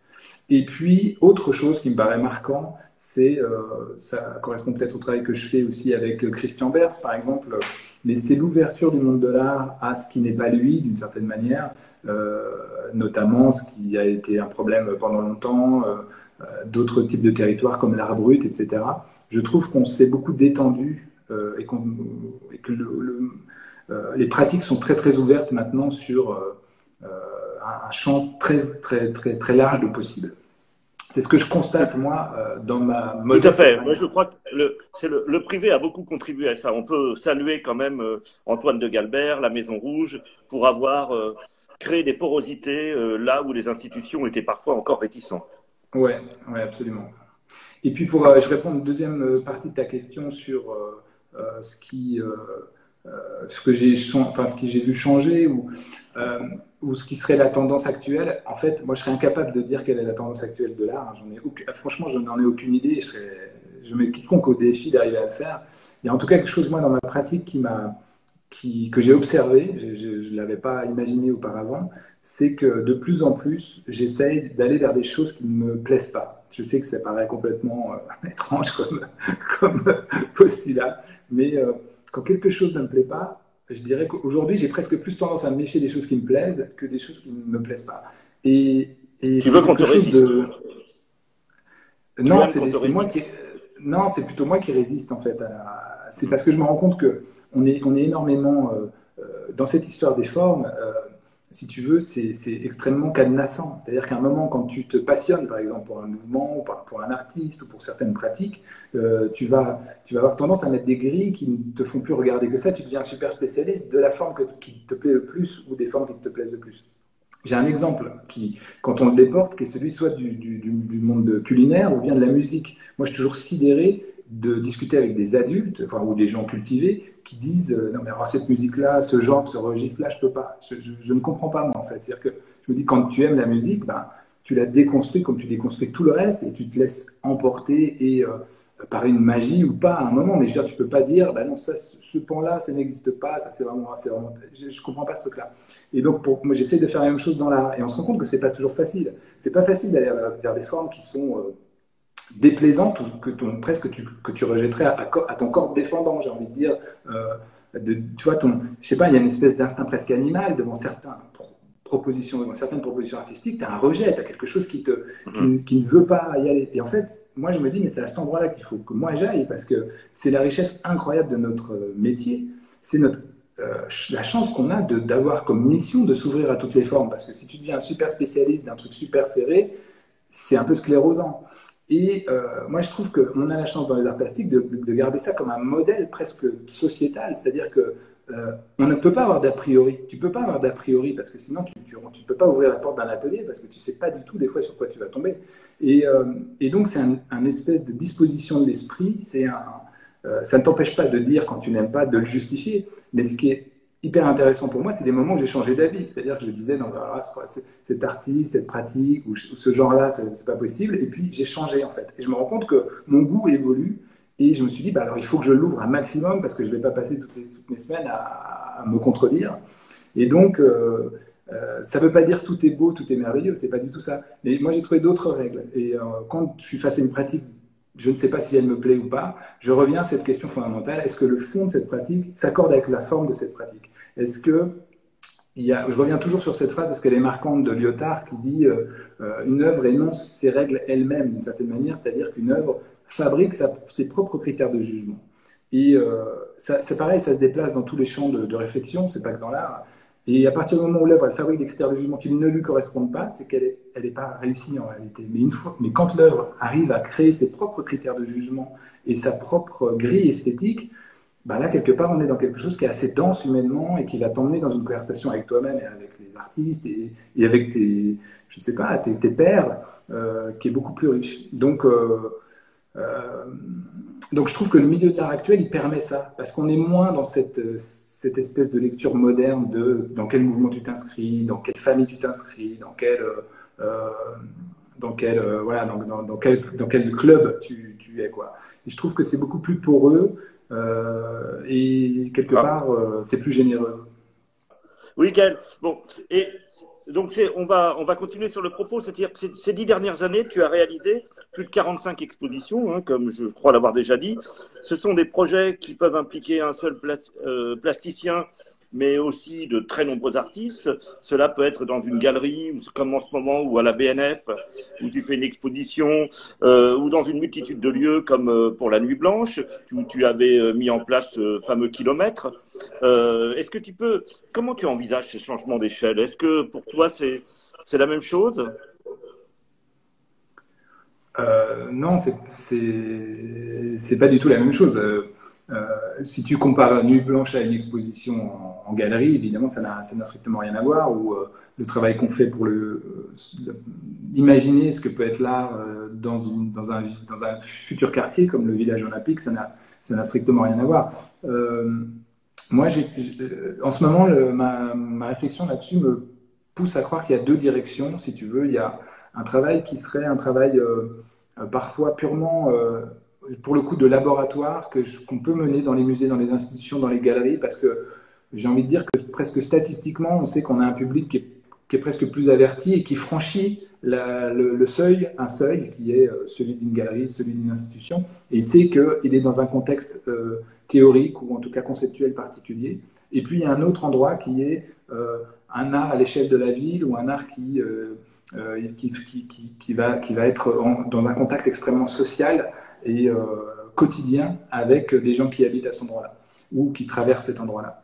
Et puis, autre chose qui me paraît marquant, c'est, euh, ça correspond peut-être au travail que je fais aussi avec Christian Bers, par exemple, mais c'est l'ouverture du monde de l'art à ce qui n'est pas lui, d'une certaine manière, notamment ce qui a été un problème pendant longtemps, d'autres types de territoires comme l'art brut, etc. Je trouve qu'on s'est beaucoup détendu et, que les pratiques sont très très ouvertes maintenant sur un champ très très très très large de possibles. C'est ce que je constate, moi, euh, dans ma Tout à fait. Moi, je crois que le, le, le, privé a beaucoup contribué à ça. On peut saluer quand même euh, Antoine de Galbert, la Maison Rouge, pour avoir euh, créé des porosités là où les institutions étaient parfois encore réticentes. Oui, ouais, absolument. Et puis, pour, je réponds à une deuxième partie de ta question sur ce qui euh, ce que j'ai enfin, ce que j'ai vu changer ou, euh, ce qui serait la tendance actuelle, en fait, moi je serais incapable de dire quelle est la tendance actuelle de l'art. J'en ai franchement, je n'en ai aucune idée. Je, serais, je mets quiconque au défi d'arriver à le faire. Il y a en tout cas quelque chose, moi, dans ma pratique qui m'a, qui, que j'ai observé, je ne l'avais pas imaginé auparavant, c'est que de plus en plus, j'essaye d'aller vers des choses qui ne me plaisent pas. Je sais que ça paraît complètement euh, étrange comme, comme postulat, mais quand quelque chose ne me plaît pas, je dirais qu'aujourd'hui, j'ai presque plus tendance à me méfier des choses qui me plaisent que des choses qui ne me plaisent pas. Et, tu veux qu'on te résiste Non, c'est moi qui... Non, c'est plutôt moi qui résiste en fait. C'est parce que je me rends compte que on est, on est énormément euh, euh, dans cette histoire des formes. Euh, si tu veux, c'est extrêmement cadenassant. C'est-à-dire qu'à un moment, quand tu te passionnes, par exemple, pour un mouvement, ou pour un artiste, ou pour certaines pratiques, euh, tu, vas, avoir tendance à mettre des grilles qui ne te font plus regarder que ça. Tu deviens super spécialiste de la forme qui te plaît le plus ou des formes qui te plaisent le plus. J'ai un exemple qui, quand on le déporte, qui est celui soit du, du monde culinaire ou bien de la musique. Moi, je suis toujours sidéré de discuter avec des adultes, ou des gens cultivés, qui disent euh, non mais alors cette musique-là, ce genre, ce registre-là, je peux pas, je, ne comprends pas moi en fait. C'est-à-dire que je me dis quand tu aimes la musique, ben, tu la déconstruis comme tu déconstruis tout le reste et tu te laisses emporter et euh, par une magie ou pas à un moment. Mais je veux dire, tu peux pas dire ben non ça, ce pan-là, ça n'existe pas, ça c'est vraiment, vraiment, je, ne comprends pas ce truc-là. Et donc pour moi j'essaie de faire la même chose dans l'art et on se rend compte que c'est pas toujours facile. C'est pas facile d'aller vers des formes qui sont euh, déplaisante ou que ton, presque tu, que tu rejetterais à, à, ton corps défendant, j'ai envie de dire. Euh, de, tu vois, ton, je sais pas, il y a une espèce d'instinct presque animal devant certaines propositions, devant certaines propositions artistiques, tu as un rejet, tu as quelque chose qui, te, mm-hmm. qui, ne veut pas y aller. Et en fait, moi je me dis, mais c'est à cet endroit-là qu'il faut que moi j'aille, parce que c'est la richesse incroyable de notre métier, c'est notre euh, la chance qu'on a d'avoir comme mission de s'ouvrir à toutes les formes. Parce que si tu deviens un super spécialiste d'un truc super serré, c'est un peu sclérosant. Et euh, moi, je trouve qu'on a la chance dans les arts plastiques de, garder ça comme un modèle presque sociétal, c'est-à-dire que euh, on ne peut pas avoir d'a priori. Tu peux pas avoir d'a priori parce que sinon tu ne peux pas ouvrir la porte d'un atelier parce que tu sais pas du tout des fois sur quoi tu vas tomber. Et, euh, donc c'est un, espèce de disposition de l'esprit. Un, ça ne t'empêche pas de dire quand tu n'aimes pas de le justifier, mais ce qui est hyper intéressant pour moi, c'est des moments où j'ai changé d'avis. C'est-à-dire que je disais, non, ah, cet artiste, cette pratique, ou ce genre-là, c'est pas possible. Et puis, j'ai changé, en fait. Et je me rends compte que mon goût évolue. Et je me suis dit, bah, alors, il faut que je l'ouvre un maximum parce que je ne vais pas passer toutes, mes semaines à, me contredire. Et donc, euh, euh, ça ne veut pas dire tout est beau, tout est merveilleux. C'est pas du tout ça. Mais moi, j'ai trouvé d'autres règles. Et euh, quand je suis face à une pratique je ne sais pas si elle me plaît ou pas, je reviens à cette question fondamentale. Est-ce que le fond de cette pratique s'accorde avec la forme de cette pratique? Est-ce que il y a, je reviens toujours sur cette phrase parce qu'elle est marquante de Lyotard qui dit euh, euh, une œuvre énonce ses règles elle-même d'une certaine manière, c'est-à-dire qu'une œuvre fabrique ses propres critères de jugement. Et euh, c'est pareil, ça se déplace dans tous les champs de, de réflexion, c'est pas que dans l'art. Et à partir du moment où l'œuvre fabrique des critères de jugement qui ne lui correspondent pas, c'est qu'elle n'est elle est pas réussie en réalité. Mais, une fois, mais quand l'œuvre arrive à créer ses propres critères de jugement et sa propre grille esthétique, bah là, quelque part, on est dans quelque chose qui est assez dense humainement et qui va t'emmener dans une conversation avec toi-même et avec les artistes et, avec tes, je sais pas, tes, tes euh, qui est beaucoup plus riche. Donc, euh, euh, donc, je trouve que le milieu de l'art actuel, il permet ça, parce qu'on est moins dans cette, cette espèce de lecture moderne de dans quel mouvement tu t'inscris, dans quelle famille tu t'inscris, dans quel, dans quel, voilà, dans, dans, quel, dans quel club tu, tu es. Quoi. Et je trouve que c'est beaucoup plus poreux. Euh, et quelque ah. part, euh, c'est plus généreux. Oui, Gaël. Bon, et donc on va, on va continuer sur le propos, c'est-à-dire que ces dix dernières années, tu as réalisé plus de 45 expositions, hein, comme je crois l'avoir déjà dit. Ce sont des projets qui peuvent impliquer un seul euh, plasticien mais aussi de très nombreux artistes. Cela peut être dans une galerie, comme en ce moment, ou à la BNF, où tu fais une exposition, euh, ou dans une multitude de lieux, comme euh, pour la Nuit Blanche, où tu avais euh, mis en place ce fameux kilomètre. Est-ce que tu peux, comment tu envisages ces changements d'échelle? Est-ce que pour toi c'est la même chose? Non, c'est c'est pas du tout la même chose. Euh, si tu compares Nuit Blanche à une exposition en, galerie, évidemment, ça n'a strictement rien à voir. Ou euh, le travail qu'on fait pour le, imaginer ce que peut être l'art euh, dans, un, futur quartier comme le village olympique, ça n'a strictement rien à voir. moi, en ce moment, ma, réflexion là-dessus me pousse à croire qu'il y a deux directions, si tu veux. Il y a un travail qui serait un travail parfois purement pour le coup de laboratoire qu'on peut mener dans les musées, dans les institutions, dans les galeries, parce que j'ai envie de dire que presque statistiquement, on sait qu'on a un public qui est, presque plus averti et qui franchit le, seuil, un seuil qui est euh, celui d'une galerie, celui d'une institution, et il sait qu'il est dans un contexte euh, théorique ou en tout cas conceptuel particulier. Et puis il y a un autre endroit qui est euh, un art à l'échelle de la ville ou un art qui, qui, qui, va, qui va être dans un contact extrêmement social et euh, quotidien avec des gens qui habitent à cet endroit-là ou qui traversent cet endroit-là.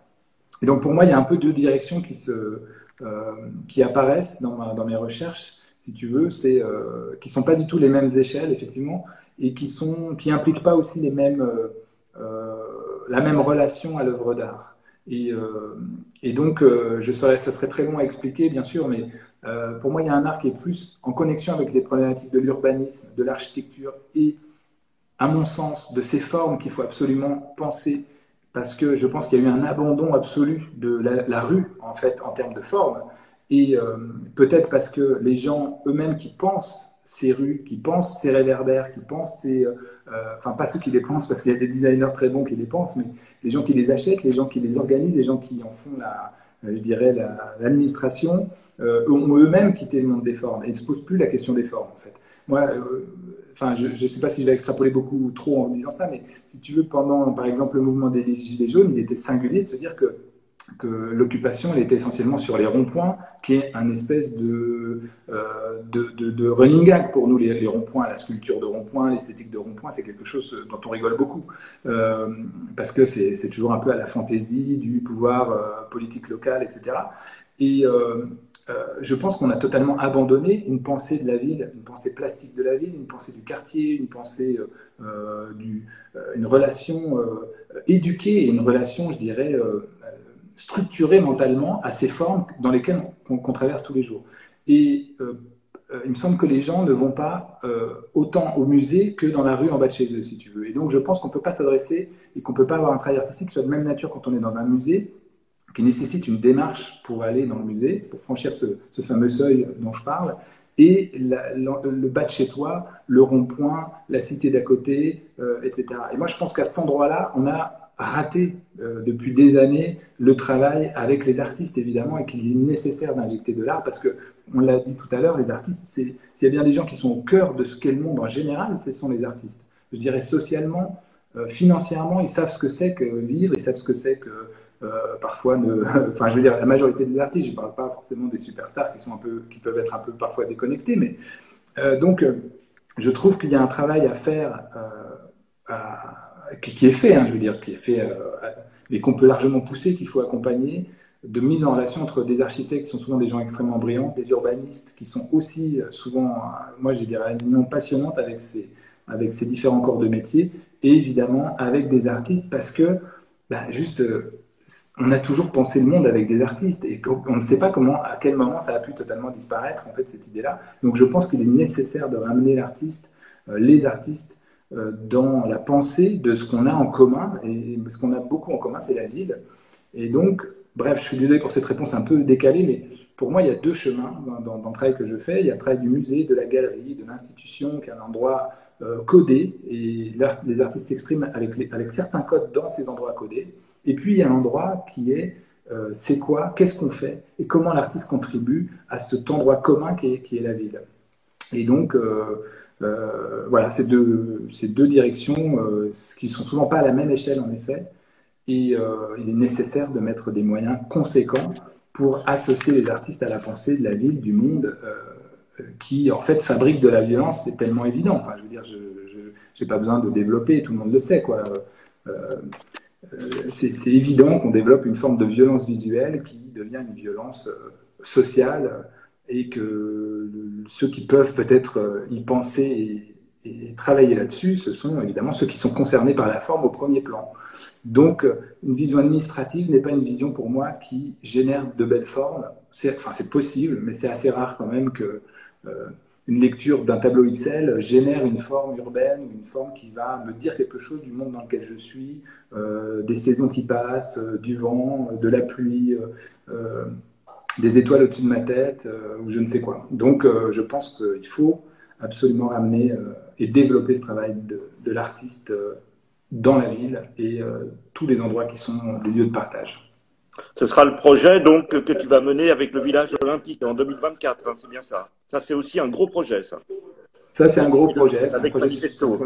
Et donc pour moi, il y a un peu deux directions qui, se, euh, qui apparaissent dans, dans, mes recherches, si tu veux, euh, qui ne sont pas du tout les mêmes échelles, effectivement, et qui n'impliquent qui pas aussi les mêmes, la même relation à l'œuvre d'art. Et, et, donc, je ça serait très long à expliquer, bien sûr, mais pour moi, il y a un art qui est plus en connexion avec les problématiques de l'urbanisme, de l'architecture et à mon sens, de ces formes qu'il faut absolument penser, parce que je pense qu'il y a eu un abandon absolu de la, rue, en fait, en termes de forme, et euh, peut-être parce que les gens eux-mêmes qui pensent ces rues, qui pensent ces réverbères, qui pensent ces... Euh, enfin, pas ceux qui les pensent, parce qu'il y a des designers très bons qui les pensent, mais les gens qui les achètent, les gens qui les organisent, les gens qui en font, la, euh, je dirais, l'administration, ont eux-mêmes quitté le monde des formes et ne se posent plus la question des formes, en fait. Moi, enfin, je ne sais pas si je vais extrapoler beaucoup trop en disant ça, mais si tu veux, pendant, par exemple, le mouvement des Gilets jaunes, il était singulier de se dire que, que l'occupation, était essentiellement sur les ronds-points, qui est un espèce de, euh, de, de, running gag pour nous, les, ronds-points, la sculpture de ronds-points, l'esthétique de ronds-points, c'est quelque chose dont on rigole beaucoup, euh, parce que c'est toujours un peu à la fantaisie du pouvoir euh, politique local, etc. Et, euh, je pense qu'on a totalement abandonné une pensée de la ville, une pensée plastique de la ville, une pensée du quartier, une pensée, euh, euh, une relation éduquée et une relation, je dirais, structurée mentalement à ces formes dans lesquelles on, traverse tous les jours. Et il me semble que les gens ne vont pas autant au musée que dans la rue en bas de chez eux, si tu veux. Et donc, je pense qu'on ne peut pas s'adresser et qu'on ne peut pas avoir un travail artistique qui soit de même nature quand on est dans un musée qui nécessite une démarche pour aller dans le musée, pour franchir ce, fameux seuil dont je parle, et le bas de chez toi, le rond-point, la cité d'à côté, euh, etc. Et moi, je pense qu'à cet endroit-là, on a raté euh, depuis des années le travail avec les artistes, évidemment, et qu'il est nécessaire d'injecter de l'art, parce que, on l'a dit tout à l'heure, les artistes, s'il y a bien des gens qui sont au cœur de ce qu'est le monde en général, ce sont les artistes. Je dirais socialement, euh, financièrement, ils savent ce que c'est que vivre, ils savent ce que c'est que euh, parfois, enfin, je veux dire, la majorité des artistes, je ne parle pas forcément des superstars qui sont un peu, qui peuvent être un peu parfois déconnectés, mais euh, donc, euh, je trouve qu'il y a un travail à faire, qui, est fait, hein, je veux dire, qui est fait, et qu'on peut largement pousser, qu'il faut accompagner, de mise en relation entre des architectes qui sont souvent des gens extrêmement brillants, des urbanistes qui sont aussi souvent, moi j'ai des réunions passionnantes avec ces, avec ces différents corps de métier, et évidemment avec des artistes parce que, bah, juste, on a toujours pensé le monde avec des artistes et on ne sait pas comment, à quel moment ça a pu totalement disparaître, en fait, cette idée-là. Donc je pense qu'il est nécessaire de ramener l'artiste, euh, les artistes, euh, dans la pensée de ce qu'on a en commun. Et ce qu'on a beaucoup en commun, c'est la ville. Et donc, bref, je suis désolé pour cette réponse un peu décalée, mais pour moi, il y a deux chemins dans, le travail que je fais. Il y a le travail du musée, de la galerie, de l'institution, qui est un endroit euh, codé, et les artistes s'expriment avec, avec certains codes dans ces endroits codés. Et puis, il y a un endroit qui est c'est quoi, qu'est-ce qu'on fait et comment l'artiste contribue à cet endroit commun qui est, qui est la ville. Et donc, voilà, ces deux, ces deux directions qui sont souvent pas à la même échelle en effet, et il est nécessaire de mettre des moyens conséquents pour associer les artistes à la pensée de la ville, du monde, qui en fait fabrique de la violence, c'est tellement évident. Enfin, je veux dire, je n'ai pas besoin de développer, tout le monde le sait. Quoi. Euh, euh, c'est évident qu'on développe une forme de violence visuelle qui devient une violence euh, sociale et que ceux qui peuvent peut-être y penser et, travailler là-dessus, ce sont évidemment ceux qui sont concernés par la forme au premier plan. Donc, une vision administrative n'est pas une vision pour moi qui génère de belles formes. Enfin, c'est possible, mais c'est assez rare quand même que euh, une lecture d'un tableau Excel génère une forme urbaine ou une forme qui va me dire quelque chose du monde dans lequel je suis, euh, des saisons qui passent, euh, du vent, de la pluie, des étoiles au-dessus de ma tête, ou je ne sais quoi. Donc je pense qu'il faut absolument amener et développer ce travail de l'artiste dans la ville et tous les endroits qui sont des lieux de partage. Ce sera le projet donc que tu vas mener avec le village olympique en 2024, hein, c'est bien ça. Ça, c'est aussi un gros projet, ça. Ça, c'est un gros projet. Avec Manifesto.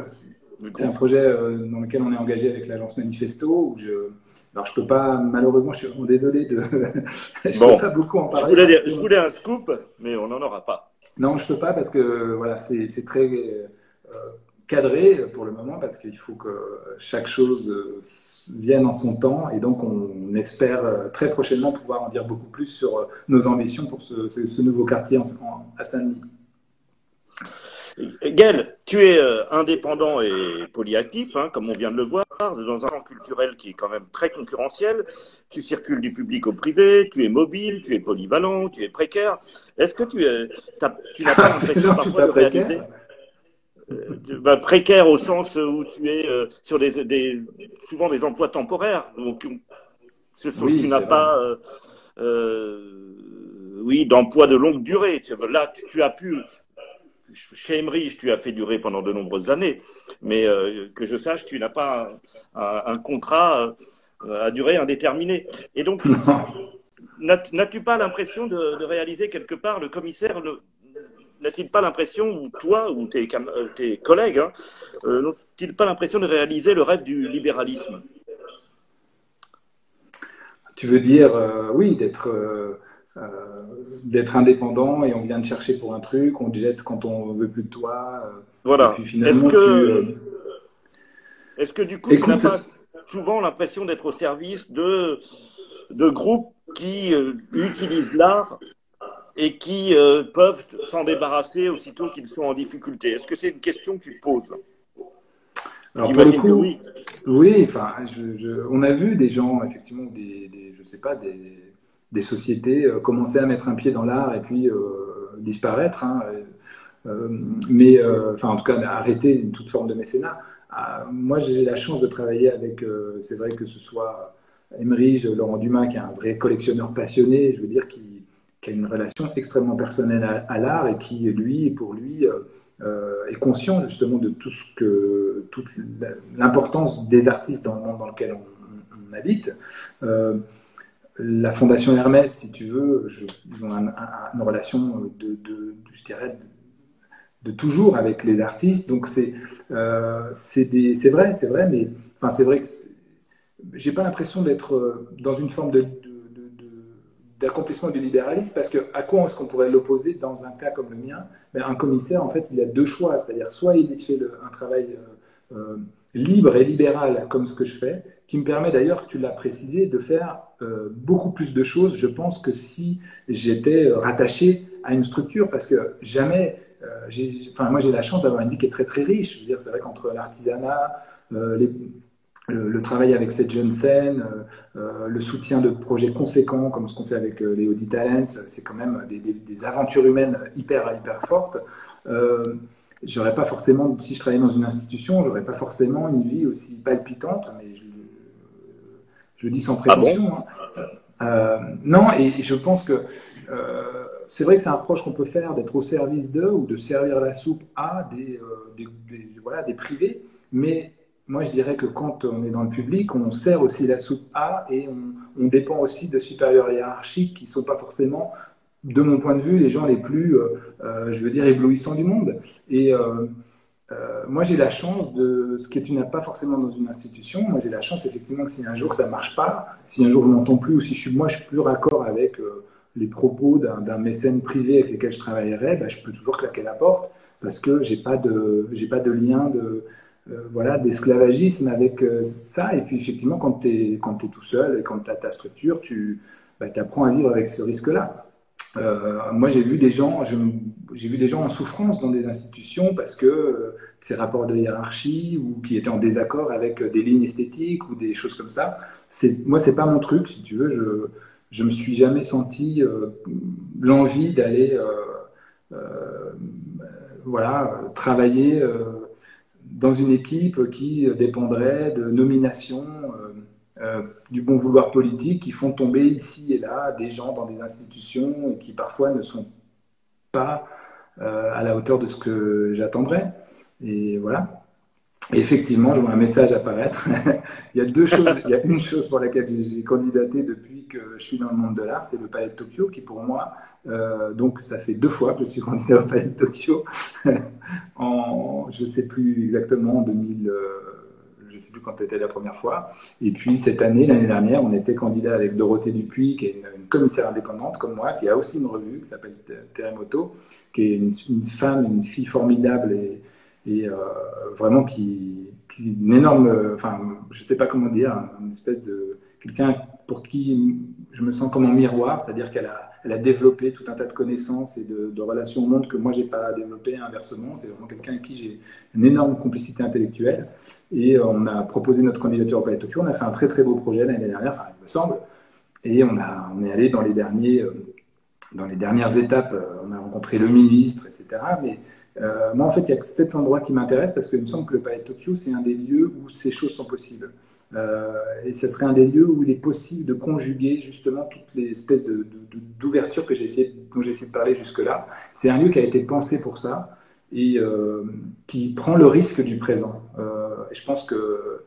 C'est un projet euh, dans lequel on est engagé avec l'agence Manifesto. Où je... Alors, je peux pas, malheureusement, je suis désolé de. je bon. peux pas beaucoup en parler. Je voulais, un scoop, mais on n'en aura pas. Non, je peux pas parce que voilà, c'est très euh, cadré pour le moment parce qu'il faut que chaque chose euh, viennent en son temps et donc on espère euh, très prochainement pouvoir en dire beaucoup plus sur euh, nos ambitions pour ce, nouveau quartier à Saint-Denis. Gaël, tu es indépendant et polyactif, hein, comme on vient de le voir, dans un camp culturel qui est quand même très concurrentiel. Tu circules du public au privé, tu es mobile, tu es polyvalent, tu es précaire. Est-ce que tu, tu n'as pas l'impression parfois de réaliser bah, précaire au sens où tu es euh, sur des, souvent des emplois temporaires. Donc, ce sont, tu n'as pas, euh, oui, d'emploi de longue durée. Là, tu, as pu, chez Emerich, tu as fait durer pendant de nombreuses années, mais que je sache, tu n'as pas un, contrat à durée indéterminée. Et donc, n'as-tu pas l'impression de, de, réaliser quelque part le commissaire n'a-t-il pas l'impression, ou toi, ou tes, euh, tes collègues, hein, euh, n'ont-ils pas l'impression de réaliser le rêve du libéralisme? Tu veux dire, euh, oui, d'être d'être indépendant et on vient te chercher pour un truc, on te jette quand on veut plus de toi. voilà. Est-ce que, est que du coup, tu n'as pas souvent l'impression d'être au service de, de groupes qui utilisent l'art et qui euh, peuvent s'en débarrasser aussitôt qu'ils sont en difficulté Est-ce que c'est une question que tu te poses? Alors pour le coup, oui. oui, enfin, on a vu des gens, effectivement, des, des je sais pas, des, des sociétés euh, commencer à mettre un pied dans l'art et puis euh, disparaître. Hein, mais, enfin, en tout cas, arrêter toute forme de mécénat. Ah, moi, j'ai la chance de travailler avec, c'est vrai que ce soit Emerige, Laurent Dumas, qui est un vrai collectionneur passionné, je veux dire, qui, qui a une relation extrêmement personnelle à, l'art et qui, lui, pour lui, euh, euh, est conscient justement de tout ce que, toute l'importance des artistes dans le monde dans lequel on, habite. Euh, la Fondation Hermès, si tu veux, ils ont une relation de, de, de, toujours avec les artistes. Donc c'est c'est vrai, c'est vrai, mais enfin c'est vrai que j'ai pas l'impression d'être dans une forme de d'accomplissement du libéralisme, parce que à quoi est-ce qu'on pourrait l'opposer dans un cas comme le mien? Ben, Un commissaire, en fait, il a deux choix, c'est-à-dire soit il fait un travail euh, euh, libre et libéral comme ce que je fais, qui me permet d'ailleurs, tu l'as précisé, de faire euh, beaucoup plus de choses, je pense, que si j'étais rattaché à une structure, parce que jamais, enfin moi j'ai la chance d'avoir une vie qui est très très riche, c'est vrai qu'entre l'artisanat, les le, travail avec cette jeune scène, euh, euh, le soutien de projets conséquents comme ce qu'on fait avec euh, les Audi Talents, c'est quand même des, aventures humaines hyper, hyper fortes. j'aurais pas forcément, si je travaillais dans une institution, j'aurais pas forcément une vie aussi palpitante, mais je, je le dis sans ah prétention. Hein. non, et je pense que c'est vrai que c'est un approche qu'on peut faire d'être au service d'eux ou de servir la soupe à des, des, voilà, des privés, mais moi, je dirais que quand on est dans le public, on sert aussi la soupe A et on, dépend aussi de supérieurs hiérarchiques qui ne sont pas forcément, de mon point de vue, les gens les plus, euh, euh, je veux dire, éblouissants du monde. Et euh, moi, j'ai la chance de ce que tu n'as pas forcément dans une institution. Moi, j'ai la chance, effectivement, que si un jour ça ne marche pas, si un jour je n'entends plus ou si je suis, moi, je suis plus raccord avec les propos d'un mécène privé avec lequel je travaillerais, ben, je peux toujours claquer la porte parce que j'ai pas pas de lien de euh, voilà, d'esclavagisme avec euh, ça. Et puis effectivement, quand tu es, tout seul et quand tu as ta structure, tu bah, apprends à vivre avec ce risque-là. Euh, moi, j'ai vu des gens, vu des gens en souffrance dans des institutions parce que ces rapports de hiérarchie ou qui étaient en désaccord avec des lignes esthétiques ou des choses comme ça. C'est, moi, c'est pas mon truc, si tu veux. Je, je me suis jamais senti l'envie d'aller, voilà, travailler dans une équipe qui dépendrait de nominations euh, euh, du bon vouloir politique qui font tomber ici et là des gens dans des institutions et qui parfois ne sont pas euh, à la hauteur de ce que j'attendrais. Et voilà. Effectivement, je vois un message apparaître. il y a deux choses. Il y a une chose pour laquelle j'ai candidaté depuis que je suis dans le monde de l'art, c'est le Palais de Tokyo, qui pour moi euh, donc ça fait deux fois que je suis candidat au Palais de Tokyo. en, je ne sais plus exactement, en 2000, euh, je ne sais plus quand c'était la première fois. Et puis cette année, l'année dernière, on était candidat avec Dorothée Dupuis, qui est une, commissaire indépendante comme moi, qui a aussi une revue qui s'appelle Terremoto, qui est une, femme, une fille formidable et, et euh, vraiment qui, qui, une énorme, enfin je ne sais pas comment dire, une espèce de quelqu'un pour qui je me sens comme un miroir, c'est-à-dire qu'elle a elle a développé tout un tas de connaissances et de, relations au monde que moi, j'ai pas développé inversement. C'est vraiment quelqu'un avec qui j'ai une énorme complicité intellectuelle. Et euh, on a proposé notre candidature au Palais de Tokyo. On a fait un très, très beau projet l'année dernière, enfin, il me semble. Et on, a, on est allé dans les, derniers, euh, dans les dernières étapes. On a rencontré le ministre, etc. Mais moi, en fait, il y a cet endroit qui m'intéresse parce qu'il me semble que le Palais de Tokyo, c'est un des lieux où ces choses sont possibles. Euh, et ce serait un des lieux où il est possible de conjuguer justement toutes les espèces j'ai essayé, dont j'ai essayé de parler jusque-là. C'est un lieu qui a été pensé pour ça et euh, qui prend le risque du présent. Euh, je pense que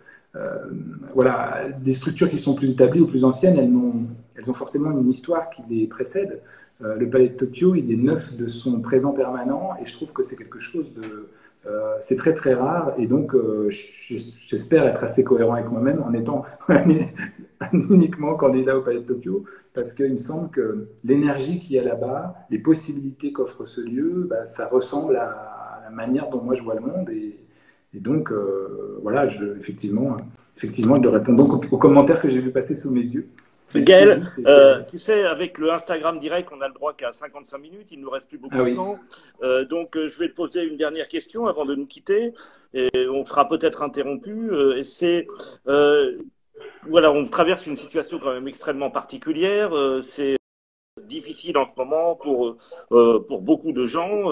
voilà, des structures qui sont plus établies ou plus anciennes, elles ont forcément une histoire qui les précède. Le palais de Tokyo, il est neuf de son présent permanent et je trouve que c'est quelque chose de, euh, c'est très très rare et donc euh, j'espère être assez cohérent avec moi-même en étant uniquement candidat au Palais de Tokyo parce qu'il me semble que l'énergie qu'il y a là-bas, les possibilités qu'offre ce lieu, bah, ça ressemble à, la manière dont moi je vois le monde et, donc euh, voilà, effectivement, effectivement, je réponds donc aux commentaires que j'ai vu passer sous mes yeux. Gaël, euh, tu sais, avec le Instagram direct, on a le droit qu'à 55 minutes, il ne nous reste plus beaucoup ah de temps. Euh, donc, euh, je vais te poser une dernière question avant de nous quitter, et on sera peut-être interrompu. c'est, voilà, on traverse une situation quand même extrêmement particulière. c'est difficile en ce moment pour pour beaucoup de gens.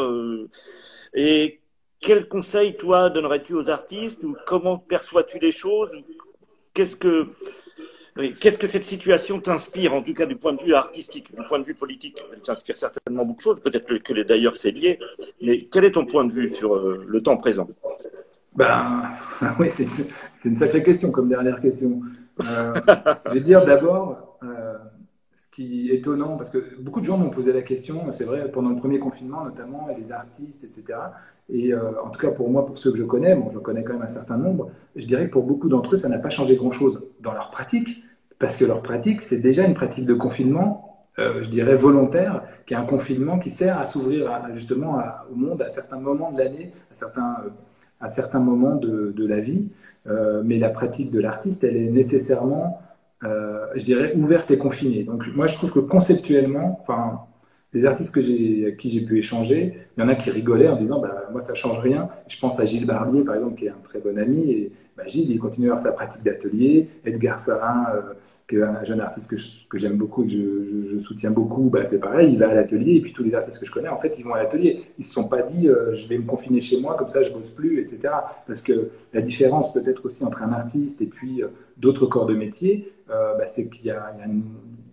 et quel conseil, toi, donnerais-tu aux artistes ou comment perçois-tu les choses Qu'est-ce que Qu'est-ce que cette situation t'inspire, en tout cas du point de vue artistique, du point de vue politique? Elle t'inspire certainement beaucoup de choses, peut-être que d'ailleurs c'est lié, mais quel est ton point de vue sur euh, le temps présent? Ben, oui, c'est une sacrée question comme dernière question. Euh, je vais dire d'abord, euh, qui est étonnant, parce que beaucoup de gens m'ont posé la question, c'est vrai, pendant le premier confinement notamment, et les artistes, etc. Et en tout cas pour moi, pour ceux que je connais, bon, je connais quand même un certain nombre, je dirais que pour beaucoup d'entre eux, ça n'a pas changé grand-chose dans leur pratique, parce que leur pratique, c'est déjà une pratique de confinement, euh, je dirais volontaire, qui est un confinement qui sert à s'ouvrir justement au monde à certains moments de l'année, à certains, euh, à certains moments de, la vie. Euh, mais la pratique de l'artiste, elle est nécessairement, je dirais, ouverte et confinée. Donc moi, je trouve que conceptuellement, enfin, les artistes que j'ai, avec qui j'ai pu échanger, il y en a qui rigolaient en disant bah, Moi, ça change rien. Je pense à Gilles Barbier, par exemple, qui est un très bon ami. Et bah, Gilles, il continue à avoir sa pratique d'atelier. Edgar Sarin, euh, qui est un jeune artiste que, j'aime beaucoup et que je, soutiens beaucoup, bah, c'est pareil. Il va à l'atelier. Et puis, tous les artistes que je connais, en fait, ils vont à l'atelier. Ils ne se sont pas dit euh, Je vais me confiner chez moi, comme ça, je bosse plus, etc. Parce que la différence, peut-être aussi, entre un artiste et puis euh, d'autres corps de métier, bah, c'est qu'il y a,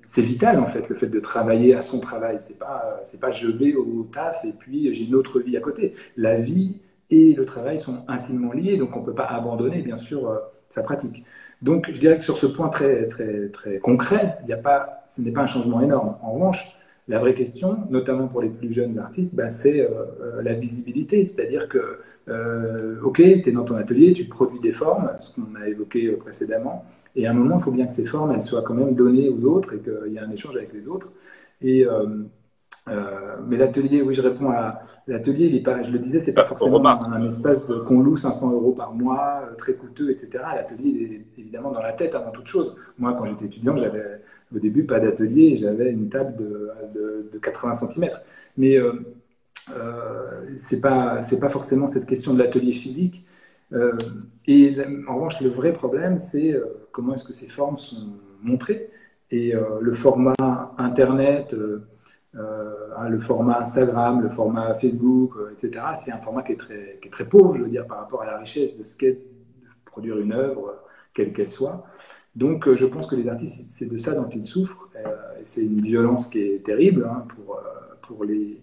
c'est vital en fait le fait de travailler à son travail. C'est pas c'est pas je vais au taf et puis j'ai une autre vie à côté. La vie et le travail sont intimement liés, donc on ne peut pas abandonner, bien sûr, sa pratique. Donc, je dirais que sur ce point très, très, très concret, y a pas, ce n'est pas un changement énorme. En revanche, la vraie question, notamment pour les plus jeunes artistes, bah, c'est la visibilité. C'est-à-dire que, OK, tu es dans ton atelier, tu produis des formes, ce qu'on a évoqué précédemment, et à un moment, il faut bien que ces formes, elles soient quand même données aux autres et qu'il y ait un échange avec les autres. Euh, mais l'atelier, oui, je réponds à l'atelier, il est pas, je le disais, c'est pas forcément un, espace qu'on loue 500 euros par mois, euh, très coûteux, etc. L'atelier, est évidemment dans la tête avant toute chose. Moi, quand j'étais étudiant, j'avais au début pas d'atelier, j'avais une table de, de, 80 cm. Mais euh, euh, c'est pas, c'est pas forcément cette question de l'atelier physique. Euh, et en revanche, le vrai problème, c'est comment est-ce que ces formes sont montrées. Et le format Internet, hein, le format Instagram, le format Facebook, etc., c'est un format qui est, très, qui est très pauvre, je veux dire, par rapport à la richesse de ce qu'est produire une œuvre, quelle qu'elle soit. Donc, je pense que les artistes, c'est de ça dont ils souffrent. c'est une violence qui est terrible hein, pour, pour les,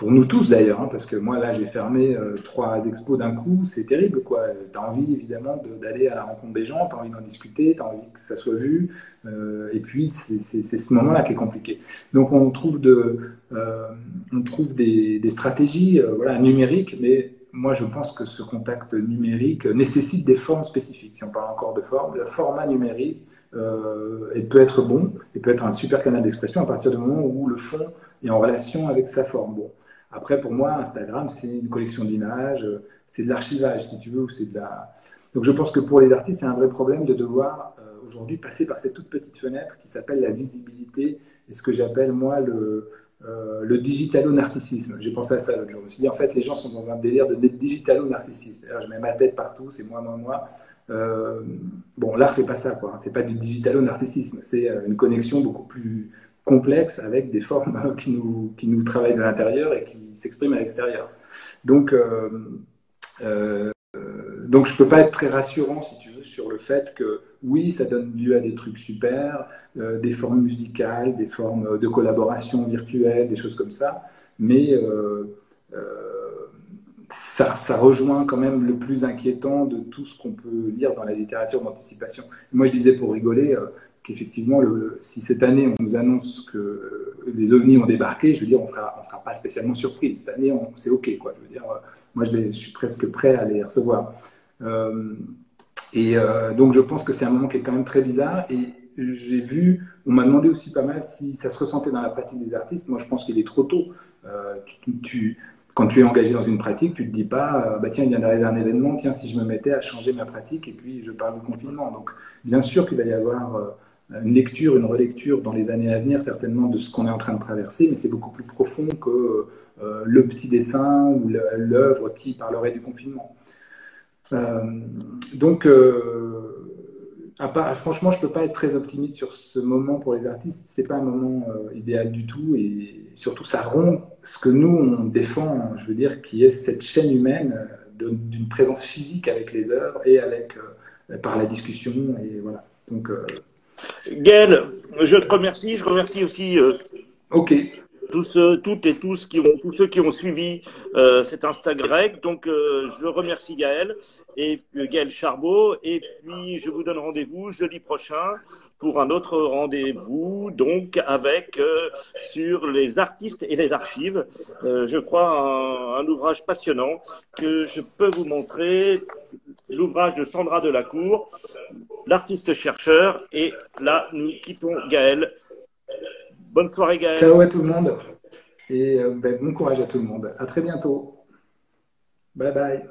pour nous tous d'ailleurs, hein, parce que moi là j'ai fermé euh, trois expos d'un coup, c'est terrible quoi. Tu as envie évidemment d'aller à la rencontre des gens, tu as envie d'en discuter, tu as envie que ça soit vu, euh, et puis c'est ce moment-là qui est compliqué. Donc on trouve, euh, on trouve des, stratégies voilà, numériques, mais moi je pense que ce contact numérique nécessite des formes spécifiques. Si on parle encore de forme, le format numérique il peut être bon, il peut être un super canal d'expression à partir du moment où le fond est en relation avec sa forme. Après, pour moi, Instagram, c'est une collection d'images, c'est de l'archivage, si tu veux, ou c'est de la... Donc je pense que pour les artistes, c'est un vrai problème de devoir euh, aujourd'hui passer par cette toute petite fenêtre qui s'appelle la visibilité et ce que j'appelle moi le, euh, digitalo-narcissisme. J'ai pensé à ça l'autre jour. Je me suis dit, en fait, les gens sont dans un délire de digitalo-narcissisme. Je mets ma tête partout, c'est moi, moi, moi. Euh, bon, l'art, c'est pas ça, quoi. C'est pas du digitalo-narcissisme. C'est euh, une connexion beaucoup plus complexe avec des formes qui nous, qui nous travaillent de l'intérieur et qui s'expriment à l'extérieur. Donc, euh, euh, donc je ne peux pas être très rassurant, si tu veux, sur le fait que oui, ça donne lieu à des trucs super, euh, des formes musicales, des formes de collaboration virtuelle, des choses comme ça, mais ça, ça, rejoint quand même le plus inquiétant de tout ce qu'on peut lire dans la littérature d'anticipation. Moi, je disais pour rigoler, qu'effectivement, si cette année on nous annonce que les ovnis ont débarqué, je veux dire, on sera, ne sera pas spécialement surpris. Cette année, c'est OK. Quoi. Je veux dire, moi, je, suis presque prêt à les recevoir. Euh, et euh, donc, je pense que c'est un moment qui est quand même très bizarre. Et j'ai vu, on m'a demandé aussi pas mal si ça se ressentait dans la pratique des artistes. Moi, je pense qu'il est trop tôt. Euh, quand tu es engagé dans une pratique, tu te dis pas, bah tiens, il vient d'arriver un événement, tiens, si je me mettais à changer ma pratique et puis je parle du confinement. Donc, bien sûr qu'il va y avoir une lecture, une relecture dans les années à venir, certainement, de ce qu'on est en train de traverser, mais c'est beaucoup plus profond que euh, le petit dessin ou l'œuvre qui parlerait du confinement. Euh, donc, euh, franchement, je ne peux pas être très optimiste sur ce moment pour les artistes. Ce n'est pas un moment idéal du tout, et surtout, ça rompt ce que nous, on défend, je veux dire, qui est cette chaîne humaine d'une présence physique avec les œuvres et avec, par la discussion, et voilà. Donc, Gaël, je te remercie. Je remercie aussi euh, tous, toutes et tous, qui ont, tous ceux qui ont suivi euh, cet Instagram. Donc, euh, je remercie Gaël et Gaël Charbot. Et puis, je vous donne rendez-vous jeudi prochain pour un autre rendez-vous, donc avec sur les artistes et les archives. je crois un, ouvrage passionnant que je peux vous montrer, l'ouvrage de Sandra Delacour, l'artiste chercheur. Et là, nous quittons Gaël. Bonne soirée Gaël. Ciao à tout le monde et euh, ben, bon courage à tout le monde. À très bientôt. Bye bye.